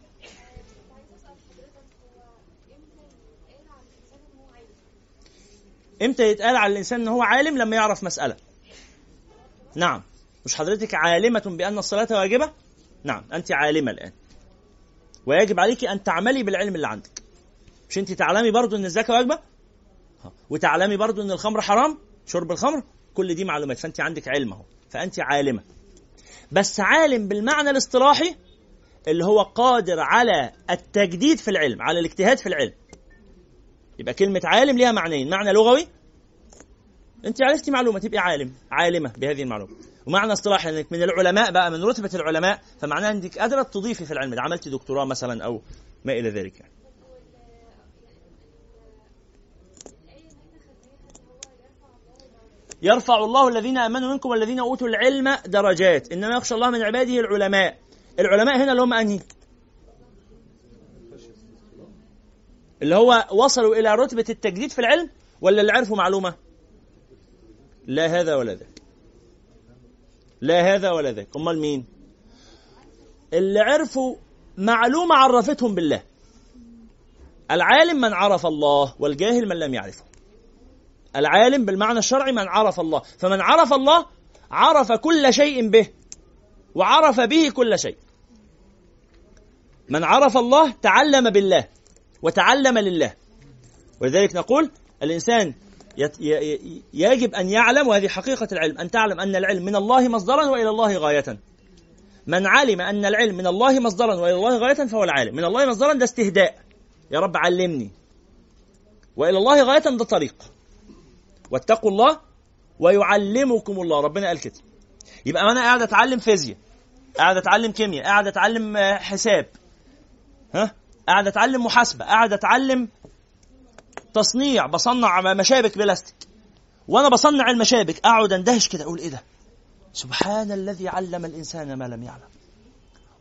إمتى يتقال على الإنسان إن هو عالم لما يعرف مسألة. نعم. مش حضرتك عالمة بأن الصلاة واجبة؟ نعم. أنت عالمة الآن. ويجب عليك أن تعملي بالعلم اللي عندك. مش أنت تعلمي برضو أن الزكاة واجبة؟ وتعلمي برضو أن الخمر حرام؟ شرب الخمر؟ كل دي معلومات. فأنت عندك علم أهو. فأنت عالمة. بس عالم بالمعنى الاصطلاحي اللي هو قادر على التجديد في العلم على الاجتهاد في العلم. يبقى كلمة عالم ليها معنيين. معنى لغوي؟ انت عرفتي معلومة تبقي عالم عالمة بهذه المعلومة. ومعنى اصطلاحي إنك من العلماء بقى من رتبة العلماء فمعناها انك قادرة تضيفي في العلم. ده عملتي دكتوراه مثلا أو ما إلى ذلك. يعني. يرفع الله الذين آمنوا منكم والذين أوتوا العلم درجات. إنما يخشى الله من عباده العلماء. العلماء هنا اللي هم أنهي؟ اللي هو وصلوا إلى رتبة التجديد في العلم ولا اللي عرفوا معلومة؟ لا هذا ولا ذاك. لا هذا ولا ذاك. أمال مين؟ اللي عرفوا معلومة عرفتهم بالله. العالم من عرف الله والجاهل من لم يعرفه. العالم بالمعنى الشرعي من عرف الله. فمن عرف الله عرف كل شيء به وعرف به كل شيء. من عرف الله تعلم بالله. وتعلم لله. ولذلك نقول الإنسان يجب أن يعلم وهذه حقيقة العلم أن تعلم أن العلم من الله مصدرا وإلى الله غاية. من علم أن العلم من الله مصدرا وإلى الله غاية فهو العالم. من الله مصدرا ده استهداء. يا رب علمني. وإلى الله غاية ده طريق. واتقوا الله ويعلمكم الله. ربنا قال كده. يبقى أنا قاعد أتعلم فيزياء قاعد أتعلم كيمياء قاعد أتعلم آه، حساب. ها؟ قاعد أتعلم محاسبة قاعد أتعلم تصنيع بصنع مشابك بلاستيك. وأنا بصنع المشابك أقعد أندهش كده أقول إيه ده؟ سبحان الذي علم الإنسان ما لم يعلم.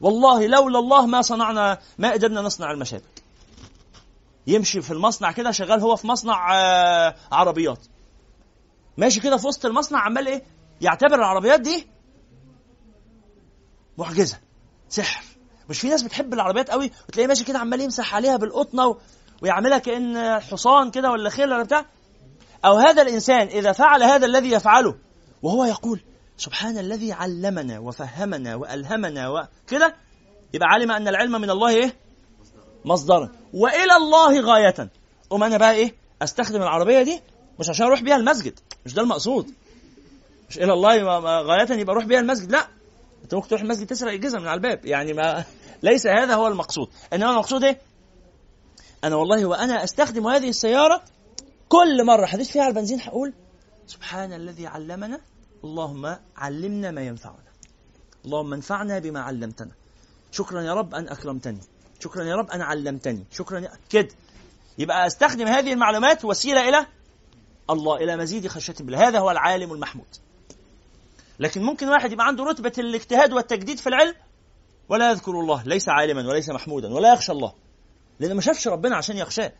والله لولا الله ما صنعنا ما قدرنا نصنع المشابك. يمشي في المصنع كده شغال هو في مصنع آه، عربيات. ماشي كده في وسط المصنع عمال إيه؟ يعتبر العربيات دي معجزه سحر. مش في ناس بتحب العربيات قوي وتلاقيه ماشي كده عمال يمسح عليها بالقطنة و... ويعملها كأن حصان كده ولا خيل ولا بتاع. أو هذا الإنسان إذا فعل هذا الذي يفعله وهو يقول سبحان الذي علمنا وفهمنا وألهمنا وكده يبقى علم أن العلم من الله إيه؟ مصدرا. وإلى الله غاية. أم أنا بقى إيه؟ أستخدم العربية دي مش عشان أروح بيها المسجد مش ده المقصود. مش إلى الله غاية يبقى أروح بيها المسجد لا. أنت ممكن تروح المسجد تسرق الجزم من على الباب يعني ما (laughs) ليس هذا هو المقصود. إنما المقصود إيه؟ أنا والله وأنا أستخدم هذه السيارة كل مرة. حديث فيها على البنزين هقول سبحان الذي علمنا. اللهم علمنا ما ينفعنا. اللهم انفعنا بما علمتنا. شكرا يا رب أن أكرمتني. شكرا يا رب أن علمتني. شكرا يا... كده يبقى أستخدم هذه المعلومات وسيلة إلى الله إلى مزيد خشية بالله. هذا هو العالم المحمود. لكن ممكن واحد يبقى عنده رتبة الاجتهاد والتجديد في العلم ولا يذكر الله ليس عالما وليس محمودا ولا يخشى الله. لأنه ما شافش ربنا عشان يخشاه.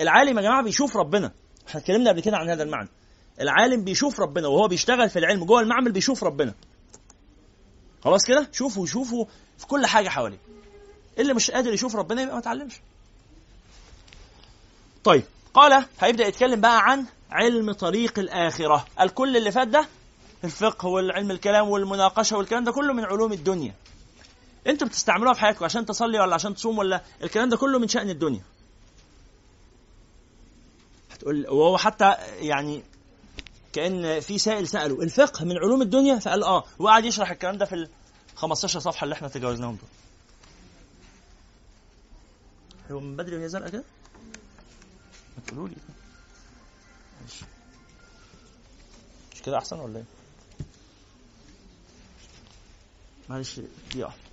العالم يا جماعة بيشوف ربنا. إحنا اتكلمنا قبل كده عن هذا المعنى. العالم بيشوف ربنا وهو بيشتغل في العلم جوه المعمل بيشوف ربنا. خلاص كده؟ شوفوا شوفوا في كل حاجة حواليه. اللي مش قادر يشوف ربنا يبقى ما اتعلمش. طيب قال هيبدأ يتكلم بقى عن علم طريق الآخرة. الكل اللي فات ده الفقه والعلم الكلام والمناقشة والكلام ده كله من علوم الدنيا. أنتوا بتستعملوها في حياتكم عشان تصلي ولا عشان تصوم ولا الكلام ده كله من شأن الدنيا. هتقول وهو حتى يعني كأن في سائل سأله الفقه من علوم الدنيا؟ فقال آه. وقعد يشرح الكلام ده في ال 15 صفحة اللي إحنا تجاوزناهم دول. هو من بدري وهي زرقاء كده؟ ما تقولوا لي. مش كده أحسن ولا إيه؟ معلش دي واحدة.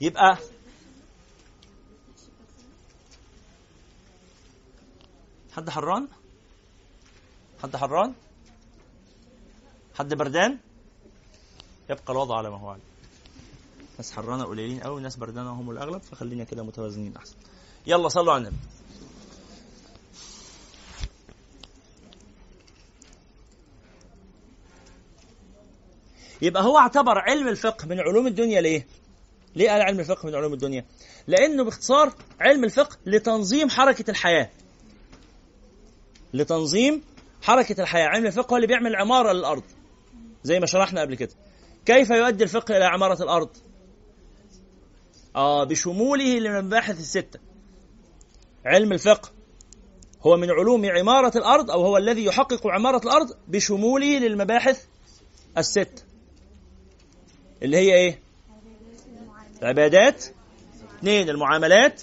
يبقى حد حران؟ حد حران؟ حد بردان؟ يبقى الوضع على ما هو عليه. ناس حرانة قليلين قوي ناس بردانة هم الأغلب فخلينا كده متوازنين أحسن. يلا صلوا على النبي. يبقى هو اعتبر علم الفقه من علوم الدنيا ليه؟ ليه قال علم الفقه من علوم الدنيا؟ لأنه باختصار علم الفقه لتنظيم حركة الحياة. لتنظيم حركة الحياة، علم الفقه هو اللي بيعمل عمارة للأرض. زي ما شرحنا قبل كده. كيف يؤدي الفقه إلى عمارة الأرض؟ آه بشموله للمباحث الستة. علم الفقه هو من علوم عمارة الأرض أو هو الذي يحقق عمارة الأرض بشموله للمباحث الست اللي هي إيه العبادات اثنين المعاملات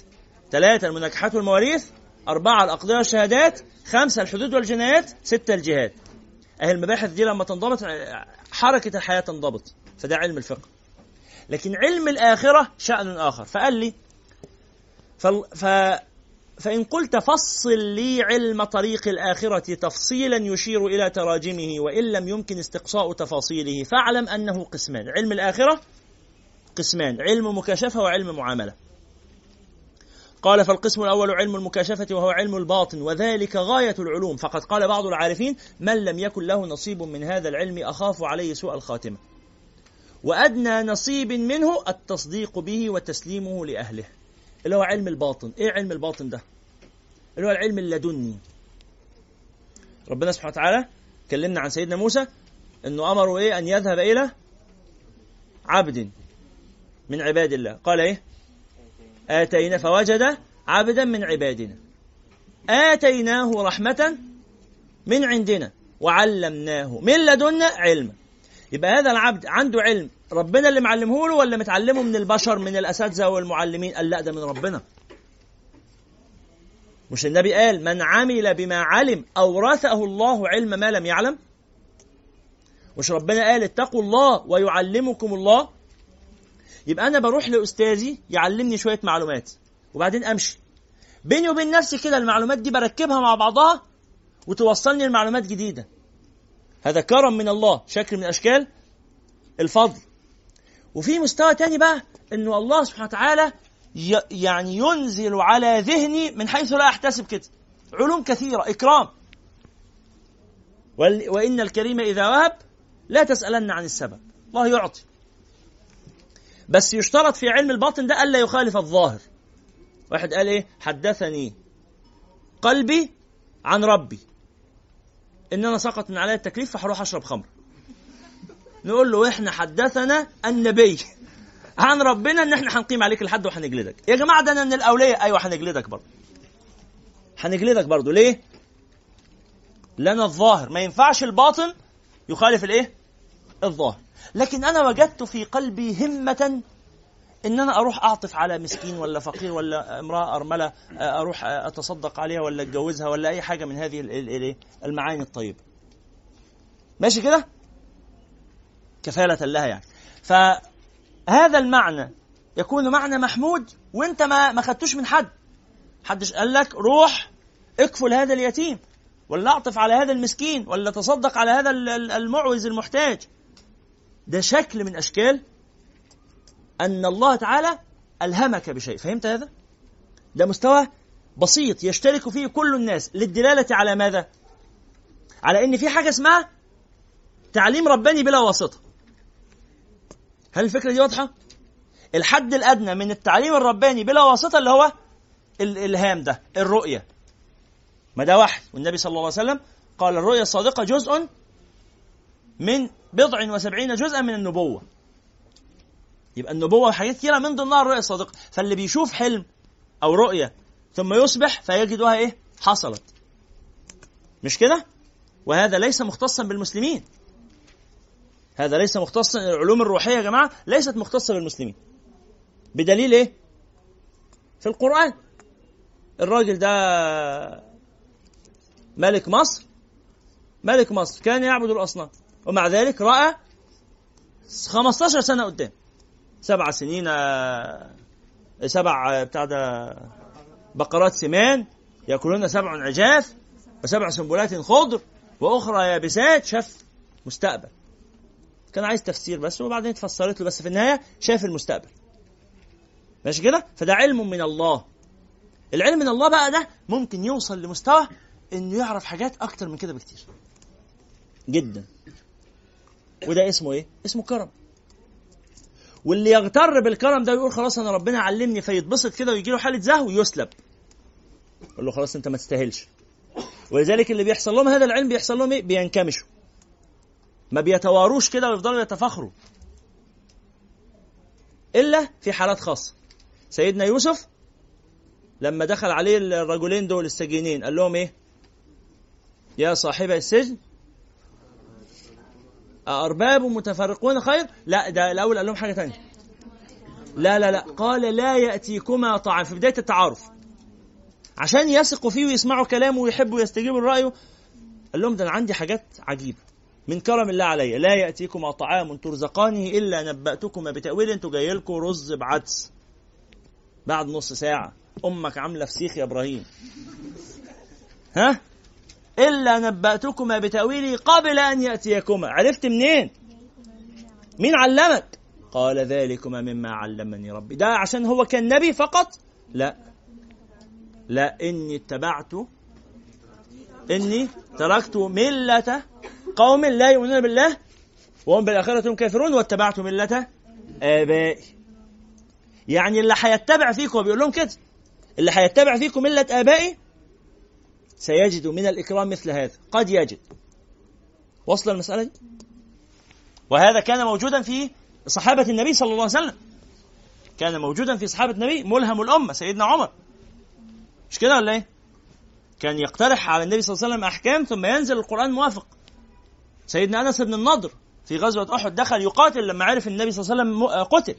ثلاثة المناكحات والمواريث أربعة الأقضية والشهادات خمسة الحدود والجنايات ستة الجهاد. أهي المباحث دي لما تنضبط حركة الحياة تنضبط فده علم الفقه. لكن علم الآخرة شأن آخر. فقال لي فال ف فإن قلت فصل لي علم طريق الآخرة تفصيلا يشير إلى تراجمه وإن لم يمكن استقصاء تفاصيله فاعلم أنه قسمان. علم الآخرة قسمان علم مكاشفة وعلم معاملة. قال فالقسم الأول علم المكاشفة وهو علم الباطن وذلك غاية العلوم. فقد قال بعض العارفين من لم يكن له نصيب من هذا العلم أخاف عليه سوء الخاتمة. وأدنى نصيب منه التصديق به وتسليمه لأهله. اللي هو علم الباطن. إيه علم الباطن ده؟ اللي هو العلم اللدني. ربنا سبحانه وتعالى كلمنا عن سيدنا موسى إنه أمره إيه؟ أن يذهب إلى عبد. من عباد الله. قال إيه؟ آتينا فوجد عبدا من عبادنا. آتيناه رحمة من عندنا وعلمناه من لدنا علما. يبقى هذا العبد عنده علم. ربنا اللي معلمه له ولا متعلمه من البشر من الأساتذة والمعلمين؟ قال لا ده من ربنا. مش النبي قال من عمل بما علم أورثه الله علم ما لم يعلم؟ مش ربنا قال اتقوا الله ويعلمكم الله يبقى أنا بروح لأستاذي يعلمني شوية معلومات وبعدين أمشي. بيني وبين نفسي كده المعلومات دي بركبها مع بعضها وتوصلني لمعلومات جديدة. هذا كرم من الله شكل من أشكال الفضل. وفي مستوى تاني بقى إنه الله سبحانه وتعالى يعني ينزل على ذهني من حيث لا أحتسب كده. علوم كثيرة إكرام. وإن الكريم إذا وهب لا تسألن عن السبب. الله يعطي. بس يشترط في علم الباطن ده ألا يخالف الظاهر. واحد قال إيه؟ حدثني قلبي عن ربي. إن أنا سقط من علي التكليف فهروح أشرب خمر. نقول له إحنا حدثنا النبي. عن ربنا إن إحنا هنقيم عليك الحد وهنجلدك يا جماعة ده أنا من الأولياء. أيوه هنجلدك برضه. هنجلدك برضه. ليه؟ لنا الظاهر. ما ينفعش الباطن يخالف الإيه؟ الظاهر. لكن أنا وجدت في قلبي همة إن أنا أروح أعطف على مسكين ولا فقير ولا امرأة أرملة أروح أتصدق عليها ولا أتجوزها ولا أي حاجة من هذه المعاني الطيبة. ماشي كده؟ كفالة لها يعني. فهذا المعنى يكون معنى محمود وأنت ما ما خدتوش من حد. حدش قال لك روح اكفل هذا اليتيم ولا أعطف على هذا المسكين ولا تصدق على هذا المعوز المحتاج. ده شكل من أشكال أن الله تعالى ألهمك بشيء. فهمت هذا؟ ده مستوى بسيط يشترك فيه كل الناس للدلالة على ماذا؟ على إن في حاجة اسمها تعليم رباني بلا واسطة. هل الفكرة دي واضحة؟ الحد الأدنى من التعليم الرباني بلا واسطة اللي هو الإلهام ده الرؤية. ما ده وحي. والنبي صلى الله عليه وسلم قال الرؤيا الصادقة جزء من بضع وسبعين جزءا من النبوة. يبقى النبوة حاجات كثيره من ضمنها الرؤيا الصادقة. فاللي بيشوف حلم أو رؤيه ثم يصبح فيجدها إيه؟ حصلت. مش كده؟ وهذا ليس مختصا بالمسلمين. هذا ليس مختصا العلوم الروحية يا جماعة ليست مختصة بالمسلمين. بدليل إيه؟ في القرآن. الراجل ده ملك مصر. ملك مصر. كان يعبد الأصنام. ومع ذلك رأى 15 سنة قدام. سبع سنين سبع بتاع ده بقرات سمان يأكلون سبع عجاف وسبع سنبلات خضر وأخرى يابسات شاف مستقبل. كان عايز تفسير بس وبعدين اتفسرت له بس في النهاية شاف المستقبل. ماشي كده؟ فده علم من الله. العلم من الله بقى ده ممكن يوصل لمستوى إنه يعرف حاجات أكتر من كده بكتير. جدا. وده اسمه إيه؟ اسمه كرم. واللي يغتر بالكرم ده ويقول خلاص أنا ربنا علمني فيتبسط كده ويجي له حالة زهو ويسلب يقول له خلاص أنت ما تستاهلش. ولذلك اللي بيحصل لهم هذا العلم بيحصل لهم إيه؟ بينكمشوا. ما بيتواروش كده ويفضلوا يتفاخروا. إلا في حالات خاصة. سيدنا يوسف لما دخل عليه الرجلين دول السجينين قال لهم إيه؟ يا صاحب السجن أأرباب متفرقون خير؟ لا ده الأول قال لهم حاجة تانية. لا لا لا قال لا يأتيكما طعام في بداية التعارف. عشان يثقوا فيه ويسمعوا كلامه ويحبوا يستجيبوا لرأيه قال لهم ده أنا عندي حاجات عجيبة. من كرم الله علي لا يأتيكما طعام ترزقانه إلا نبأتكما بتأويل أنتوا جاي لكم رز بعدس بعد نص ساعة أمك عاملة فسيخ يا إبراهيم ها إلا نبأتكما بتأويله قبل أن يأتيكما. عرفت منين؟ مين علمك. قال ذلكما مما علمني ربي. ده عشان هو كان نبي فقط؟ لا. لا إني اتبعت إني تركت ملة قوم لا يؤمنون بالله وهم بالآخرة هم كافرون واتبعت ملة آبائي. يعني اللي هيتبع فيكم بيقول لهم كده اللي هيتبع فيكم ملة آبائي سيجد من الإكرام مثل هذا. قد يجد. وصل المسألة؟ دي وهذا كان موجودا في صحابة النبي صلى الله عليه وسلم. كان موجودا في صحابة النبي ملهم الأمة سيدنا عمر. مش كده ولا إيه؟ كان يقترح على النبي صلى الله عليه وسلم أحكام ثم ينزل القرآن موافق. سيدنا أنس بن النضر في غزوة أحد دخل يقاتل لما عرف النبي صلى الله عليه وسلم قتل.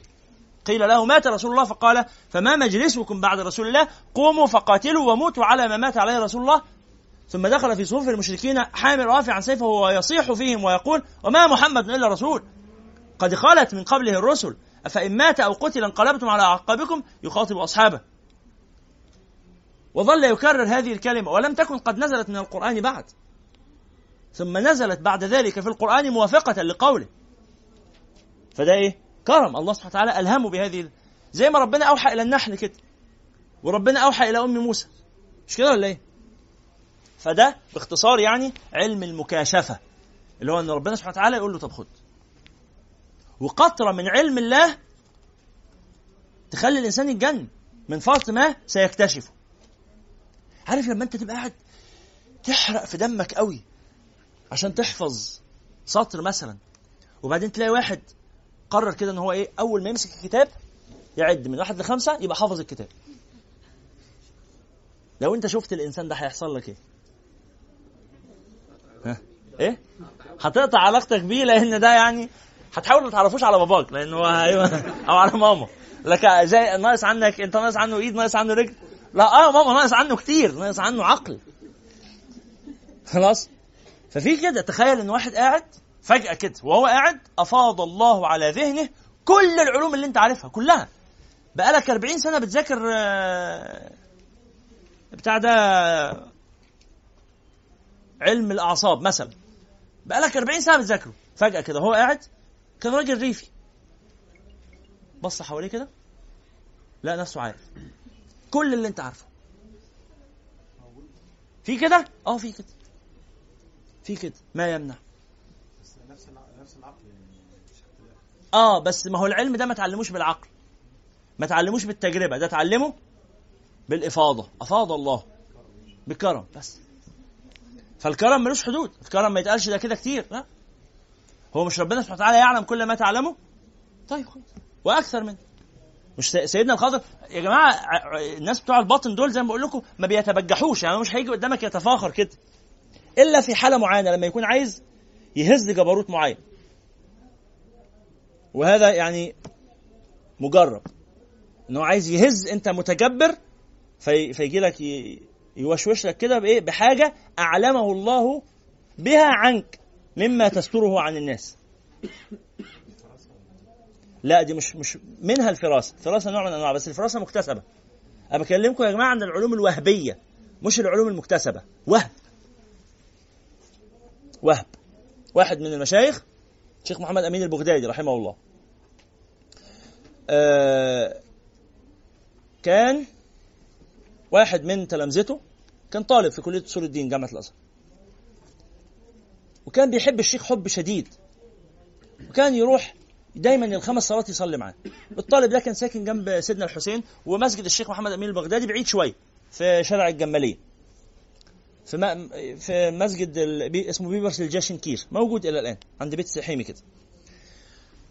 قيل له مات رسول الله؟ فقال فما مجلسكم بعد رسول الله؟ قوموا فقاتلوا وموتوا على ما مات عليه رسول الله. ثم دخل في صفوف المشركين حامل رافعا سيفه ويصيح فيهم ويقول وما محمد إلا رسول. قد خلت من قبله الرسل. أفإن مات أو قتل انقلبتم على أعقابكم؟ يخاطب أصحابه. وظل يكرر هذه الكلمة ولم تكن قد نزلت من القرآن بعد. ثم نزلت بعد ذلك في القرآن موافقة لقوله. فده إيه؟ كرم. الله سبحانه وتعالى ألهمه بهذه زي ما ربنا أوحى إلى النحل كده. وربنا أوحى إلى أم موسى. مش كده ولا إيه؟ فده باختصار يعني علم المكاشفة. اللي هو إن ربنا سبحانه وتعالى يقول له طب خد. وقطرة من علم الله تخلي الإنسان يتجنن. من فرط ما سيكتشفه. عارف لما أنت تبقى قاعد تحرق في دمك قوي عشان تحفظ سطر مثلا وبعدين تلاقي واحد قرر كده إن هو إيه أول ما يمسك الكتاب يعد من واحد لخمسة يبقى حافظ الكتاب. لو أنت شفت الإنسان ده هيحصل لك إيه؟ ها؟ إيه؟ هتقطع علاقتك بيه لأن ده يعني هتحاول ما تعرفوش على باباك لأن هو أو على ماما. لك زي ناقص عنك أنت ناقص عنه إيد ناقص عنه رجل. لا آه ماما ناقص عنه كتير ناقص عنه عقل. خلاص؟ ففي كده تخيل إن واحد قاعد فجأة كده وهو قاعد أفاض الله على ذهنه كل العلوم اللي أنت عارفها كلها. بقالك 40 سنة بتذاكر آه، بتاع ده علم الأعصاب مثلا. بقالك 40 سنة بتذاكره. فجأة كده هو قاعد كان راجل ريفي. بص حواليه كده لا نفسه عارف. كل اللي أنت عارفه. في كده؟ آه في كده. في كده. ما يمنع. آه بس ما هو العلم ده ما تعلموش بالعقل. ما تعلموش بالتجربة ده تعلمه بالإفاضة. أفاض الله بالكرم بس. فالكرم ملوش حدود. الكرم ما يتقالش ده كده كتير لا. هو مش ربنا سبحانه وتعالى يعلم كل ما تعلمه؟ طيب خلاص. وأكثر منه مش سيدنا الخضر يا جماعة الناس بتوع الباطن دول زي ما بقول لكم ما بيتبجحوش يعني مش هيجي قدامك يتفاخر كده. إلا في حالة معينة لما يكون عايز يهز جبروت معين. وهذا يعني مجرب. إنه عايز يهز أنت متجبر في فيجي لك يوشوش لك كده بإيه؟ بحاجة أعلمه الله بها عنك مما تستره عن الناس. لا دي مش مش منها الفراسة. الفراسة نوع من أنواع بس الفراسة مكتسبة. أنا بكلمكم يا جماعة عن العلوم الوهبية مش العلوم المكتسبة. وهب. وهب. واحد من المشايخ الشيخ محمد أمين البغدادي رحمه الله. كان واحد من تلامذته كان طالب في كلية أصول الدين جامعة الأزهر. وكان بيحب الشيخ حب شديد. وكان يروح دايما الخمس صلوات يصلي معاه. الطالب ده كان ساكن جنب سيدنا الحسين ومسجد الشيخ محمد أمين البغدادي بعيد شوية في شارع الجمالية. في في مسجد اسمه بيبرس الجاشنكير موجود إلى الآن عند بيت سحيمي كده.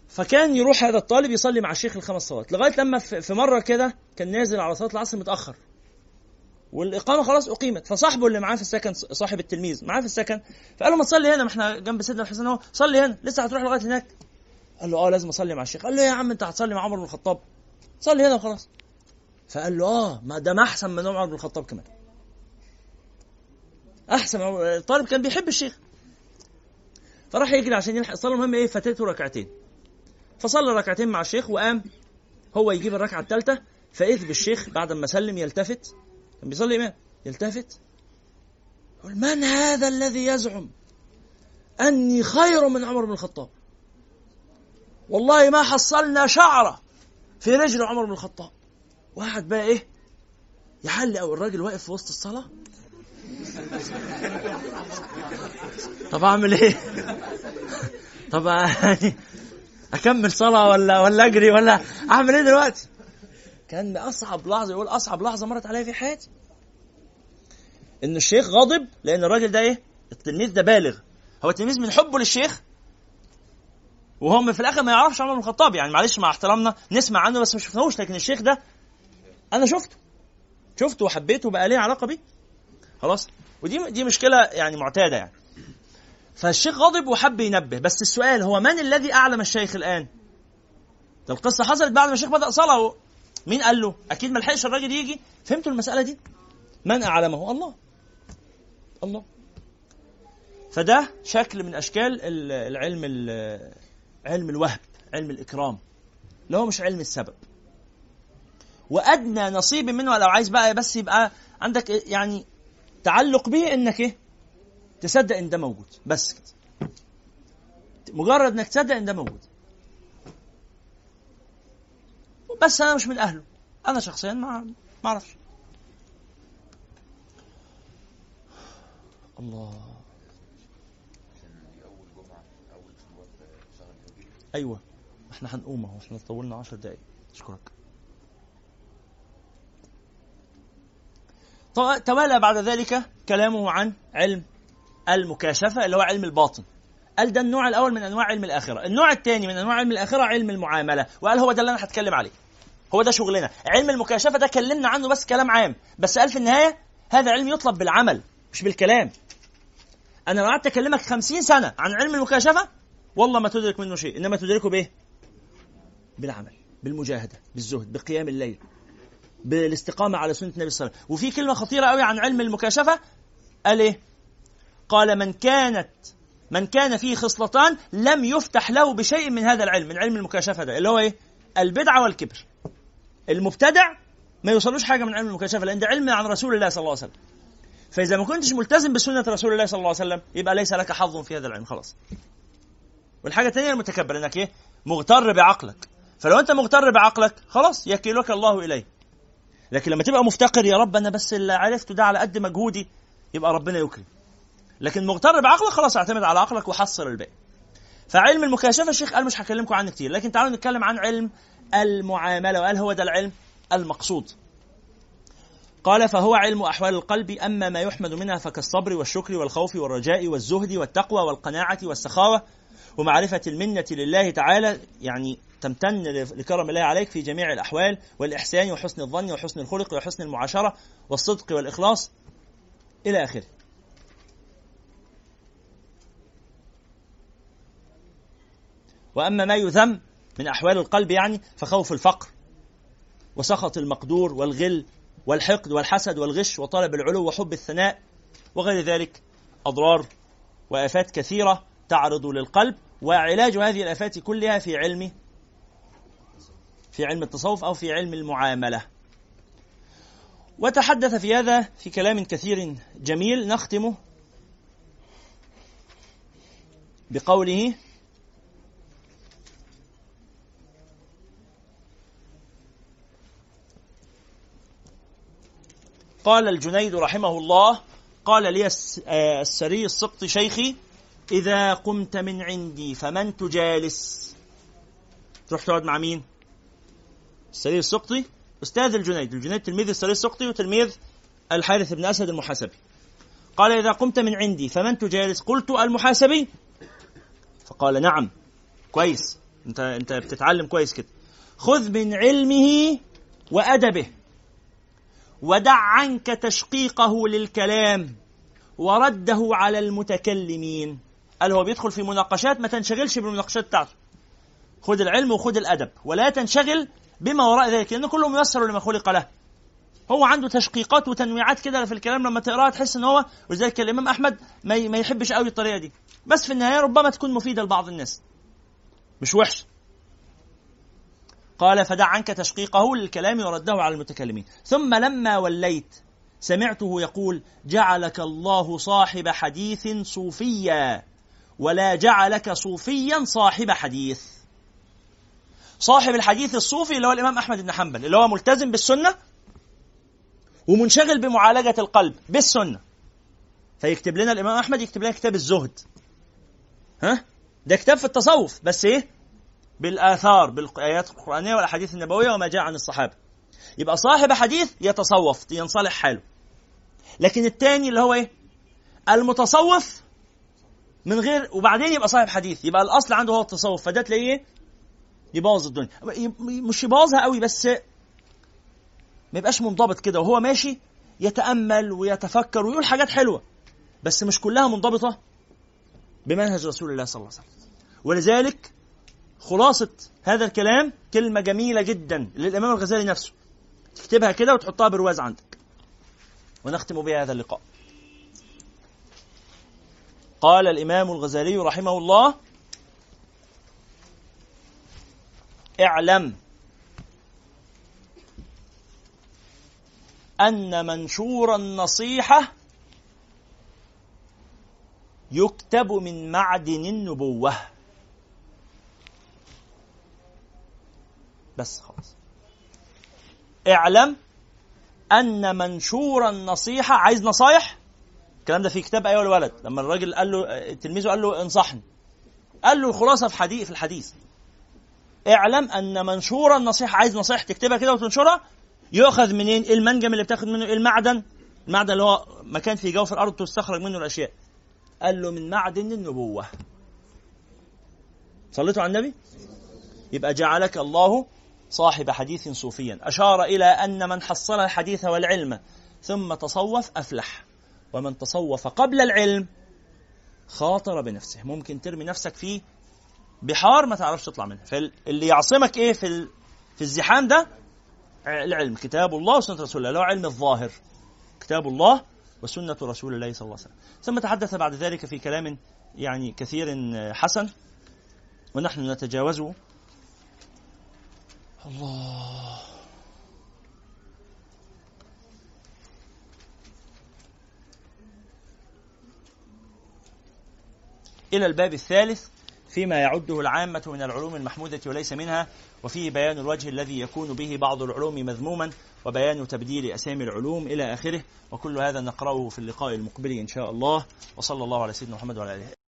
فكان يروح هذا الطالب يصلي مع الشيخ الخمس صلوات. لغاية لما في مرة كده كان نازل على صلاة العصر متأخر. والإقامة خلاص أقيمت. فصاحبه اللي معاه في السكن صاحب التلميذ معاه في السكن فقال له ما تصلي هنا ما إحنا جنب سيدنا الحسين أهو. صلي هنا. لسه هتروح لغاية هناك؟ قال له آه لازم أصلي مع الشيخ. قال له يا عم أنت هتصلي مع عمر بن الخطاب؟ صلي هنا وخلاص. فقال له آه ما ده ما أحسن من عمر بن الخطاب كمان. أحسن. الطالب كان بيحب الشيخ. فراح يجري عشان يلحق. الصلاه المهم إيه؟ فاتته ركعتين. فصلى ركعتين مع الشيخ وقام. هو يجيب الركعة الثالثه فاذ بالشيخ بعد ما سلم يلتفت. كان بيصلي امام يلتفت. يقول من هذا الذي يزعم أني خير من عمر بن الخطاب؟ والله ما حصلنا شعرة في رجل عمر بن الخطاب. واحد بقى إيه؟ يحل أو الراجل واقف في وسط الصلاة. (laughs) طب أعمل إيه؟ (laughs) طب يعني أكمل صلاة ولا ولا أجري ولا أعمل إيه دلوقتي؟ كان اصعب لحظة يقول أصعب لحظة مرت عليا في حياتي. إن الشيخ غاضب لأن الراجل ده إيه؟ التلميذ ده بالغ. هو التلميذ من حبه للشيخ؟ وهو في الآخر ما يعرفش عمر بن الخطاب. يعني معلش مع احترامنا نسمع عنه بس ما شفناهوش لكن الشيخ ده أنا شفته. شفته وحبيته وبقى ليه علاقة بيه. خلاص. ودي دي مشكلة يعني معتادة يعني. فالشيخ غضب وحب ينبه. بس السؤال هو من الذي أعلم الشيخ الآن؟ ده القصة حصلت بعد ما الشيخ بدأ صلاه مين قال له؟ أكيد ما لحقش الراجل يجي. فهمتوا المسألة دي؟ من أعلمه؟ الله. الله. فده شكل من أشكال العلم علم الوهب علم الإكرام. اللي هو مش علم السبب. وأدنى نصيب منه. لو عايز بقى بس يبقى عندك يعني تعلق به إنك إيه؟ تصدق إن ده موجود. بس كده. مجرد إنك تصدق إن ده موجود. بس أنا مش من أهله. أنا شخصيا ما ما أعرفش. الله. أيوه. إحنا هنقوم أهو إحنا طولنا 10 دقايق. أشكرك. توالى بعد ذلك كلامه عن علم المكاشفة اللي هو علم الباطن. قال ده النوع الأول من أنواع علم الآخرة. النوع الثاني من أنواع علم الآخرة علم المعاملة. وقال هو ده اللي أنا هتكلم عليه. هو ده شغلنا. علم المكاشفة ده كلمنا عنه بس كلام عام. بس قال في النهاية هذا علم يطلب بالعمل مش بالكلام. أنا لو قعدت أكلمك خمسين سنة عن علم المكاشفة والله ما تدرك منه شيء. إنما تدركه بإيه؟ بالعمل بالمجاهدة بالزهد بقيام الليل بالاستقامة على سنة النبي صلى الله عليه وسلم. وفي كلمة خطيرة قوي عن علم المكاشفة. قال إيه؟ قال من كانت من كان فيه خصلتان لم يفتح له بشيء من هذا العلم من علم المكاشفة ده اللي هو إيه؟ البدعة والكبر. المبتدع ما يوصلوش حاجة من علم المكاشفة لأن ده علم عن رسول الله صلى الله عليه وسلم. فإذا ما كنتش ملتزم بسنة رسول الله صلى الله عليه وسلم يبقى ليس لك حظ في هذا العلم خلاص. والحاجة الثانية المتكبر إنك إيه؟ مغتر بعقلك. فلو أنت مغتر بعقلك خلاص يكيلك الله إليه. لكن لما تبقى مفتقر يا رب أنا بس اللي عرفته ده على قد مجهودي يبقى ربنا يكرم لكن مغتر بعقلك خلاص اعتمد على عقلك وحصر الباقي. فعلم المكاشفة الشيخ قال مش هكلمكم عنه كتير لكن تعالوا نتكلم عن علم المعاملة وقال هو ده العلم؟ المقصود. قال فهو علم أحوال القلب أما ما يحمد منها فكالصبر والشكر والخوف والرجاء والزهد والتقوى والقناعة والسخاوة ومعرفة المنة لله تعالى يعني تمتن لكرم الله عليك في جميع الأحوال والإحسان وحسن الظن وحسن الخلق وحسن المعاشرة والصدق والإخلاص إلى آخره. وأما ما يذم من أحوال القلب يعني فخوف الفقر وسخط المقدور والغل والحقد والحسد والغش وطلب العلو وحب الثناء وغير ذلك أضرار وآفات كثيرة تعرض للقلب وعلاج هذه الآفات كلها في علم في علم التصوف أو في علم المعاملة وتحدث في هذا في كلام كثير جميل نختم بقوله قال الجنيد رحمه الله قال لي آه، السري السقط شيخي إذا قمت من عندي فمن تجالس؟ تروح تقعد مع مين؟ السرير السقطي أستاذ الجنيد الجنيد تلميذ السرير السقطي وتلميذ الحارث بن أسد المحاسبي. قال إذا قمت من عندي فمن تجالس؟ قلت المحاسبي. فقال نعم كويس. أنت أنت بتتعلم كويس كده. خذ من علمه وأدبه. ودع عنك تشقيقه للكلام ورده على المتكلمين. قال هو بيدخل في مناقشات ما تنشغلش بالمناقشات بتاعته. خذ العلم وخذ الأدب ولا تنشغل بما وراء ذلك لأن كله ميسر لما خلق له. هو عنده تشقيقات وتنويعات كده في الكلام لما تقراها تحس إن هو ولذلك الإمام أحمد ما يحبش قوي الطريقة دي. بس في النهاية ربما تكون مفيدة لبعض الناس. مش وحش. قال فدع عنك تشقيقه للكلام ورده على المتكلمين. ثم لما وليت سمعته يقول جعلك الله صاحب حديث صوفيا ولا جعلك صوفيا صاحب حديث. صاحب الحديث الصوفي اللي هو الإمام أحمد بن حنبل اللي هو ملتزم بالسنة ومنشغل بمعالجة القلب بالسنة. فيكتب لنا الإمام أحمد يكتب لنا كتاب الزهد. ها؟ ده كتاب في التصوف بس إيه؟ بالآثار بالآيات القرآنية والأحاديث النبوية وما جاء عن الصحابة. يبقى صاحب حديث يتصوف ينصلح حاله. لكن الثاني اللي هو إيه؟ المتصوف من غير وبعدين يبقى صاحب حديث. يبقى الأصل عنده هو التصوف فده تلاقيه يبوظ الدنيا. مش يبوظها قوي بس ما يبقاش منضبط كده. وهو ماشي يتأمل ويتفكر ويقول حاجات حلوة بس مش كلها منضبطة بمنهج رسول الله صلى الله عليه وسلم. ولذلك خلاصة هذا الكلام كلمة جميلة جدا للإمام الغزالي نفسه. تكتبها كده وتحطها برواز عندك. ونختم بها هذا اللقاء. قال الإمام الغزالي رحمه الله اعلم أن منشور النصيحة يكتب من معدن النبوة. بس خلاص اعلم أن منشور النصيحة عايز نصايح الكلام ده في كتاب أيها الولد لما الراجل قال له تلميذه قال له انصحني قال له الخلاصة في حديث في الحديث اعلم أن منشور النصيحة عايز نصايح تكتبها كده وتنشرها يؤخذ منين؟ إيه المنجم اللي بتاخد منه؟ إيه المعدن؟ المعدن اللي هو مكان في جوف الأرض تستخرج منه الأشياء. قال له من معدن النبوة. صليتوا على النبي؟ يبقى جعلك الله صاحب حديث صوفيا. أشار إلى أن من حصل الحديث والعلم ثم تصوف أفلح ومن تصوف قبل العلم خاطر بنفسه. ممكن ترمي نفسك في بحار ما تعرفش تطلع منها. فاللي يعصمك إيه في في الزحام ده؟ العلم. كتاب الله وسنة رسول الله هو علم الظاهر. كتاب الله وسنة رسول الله صلى الله عليه وسلم. ثم تحدث بعد ذلك في كلام يعني كثير حسن ونحن نتجاوزه. الله. إلى الباب الثالث فيما يعده العامة من العلوم المحمودة وليس منها وفيه بيان الوجه الذي يكون به بعض العلوم مذموما وبيان تبديل أسامي العلوم إلى آخره وكل هذا نقرأه في اللقاء المقبل إن شاء الله وصلى الله على سيدنا محمد وعلى آله.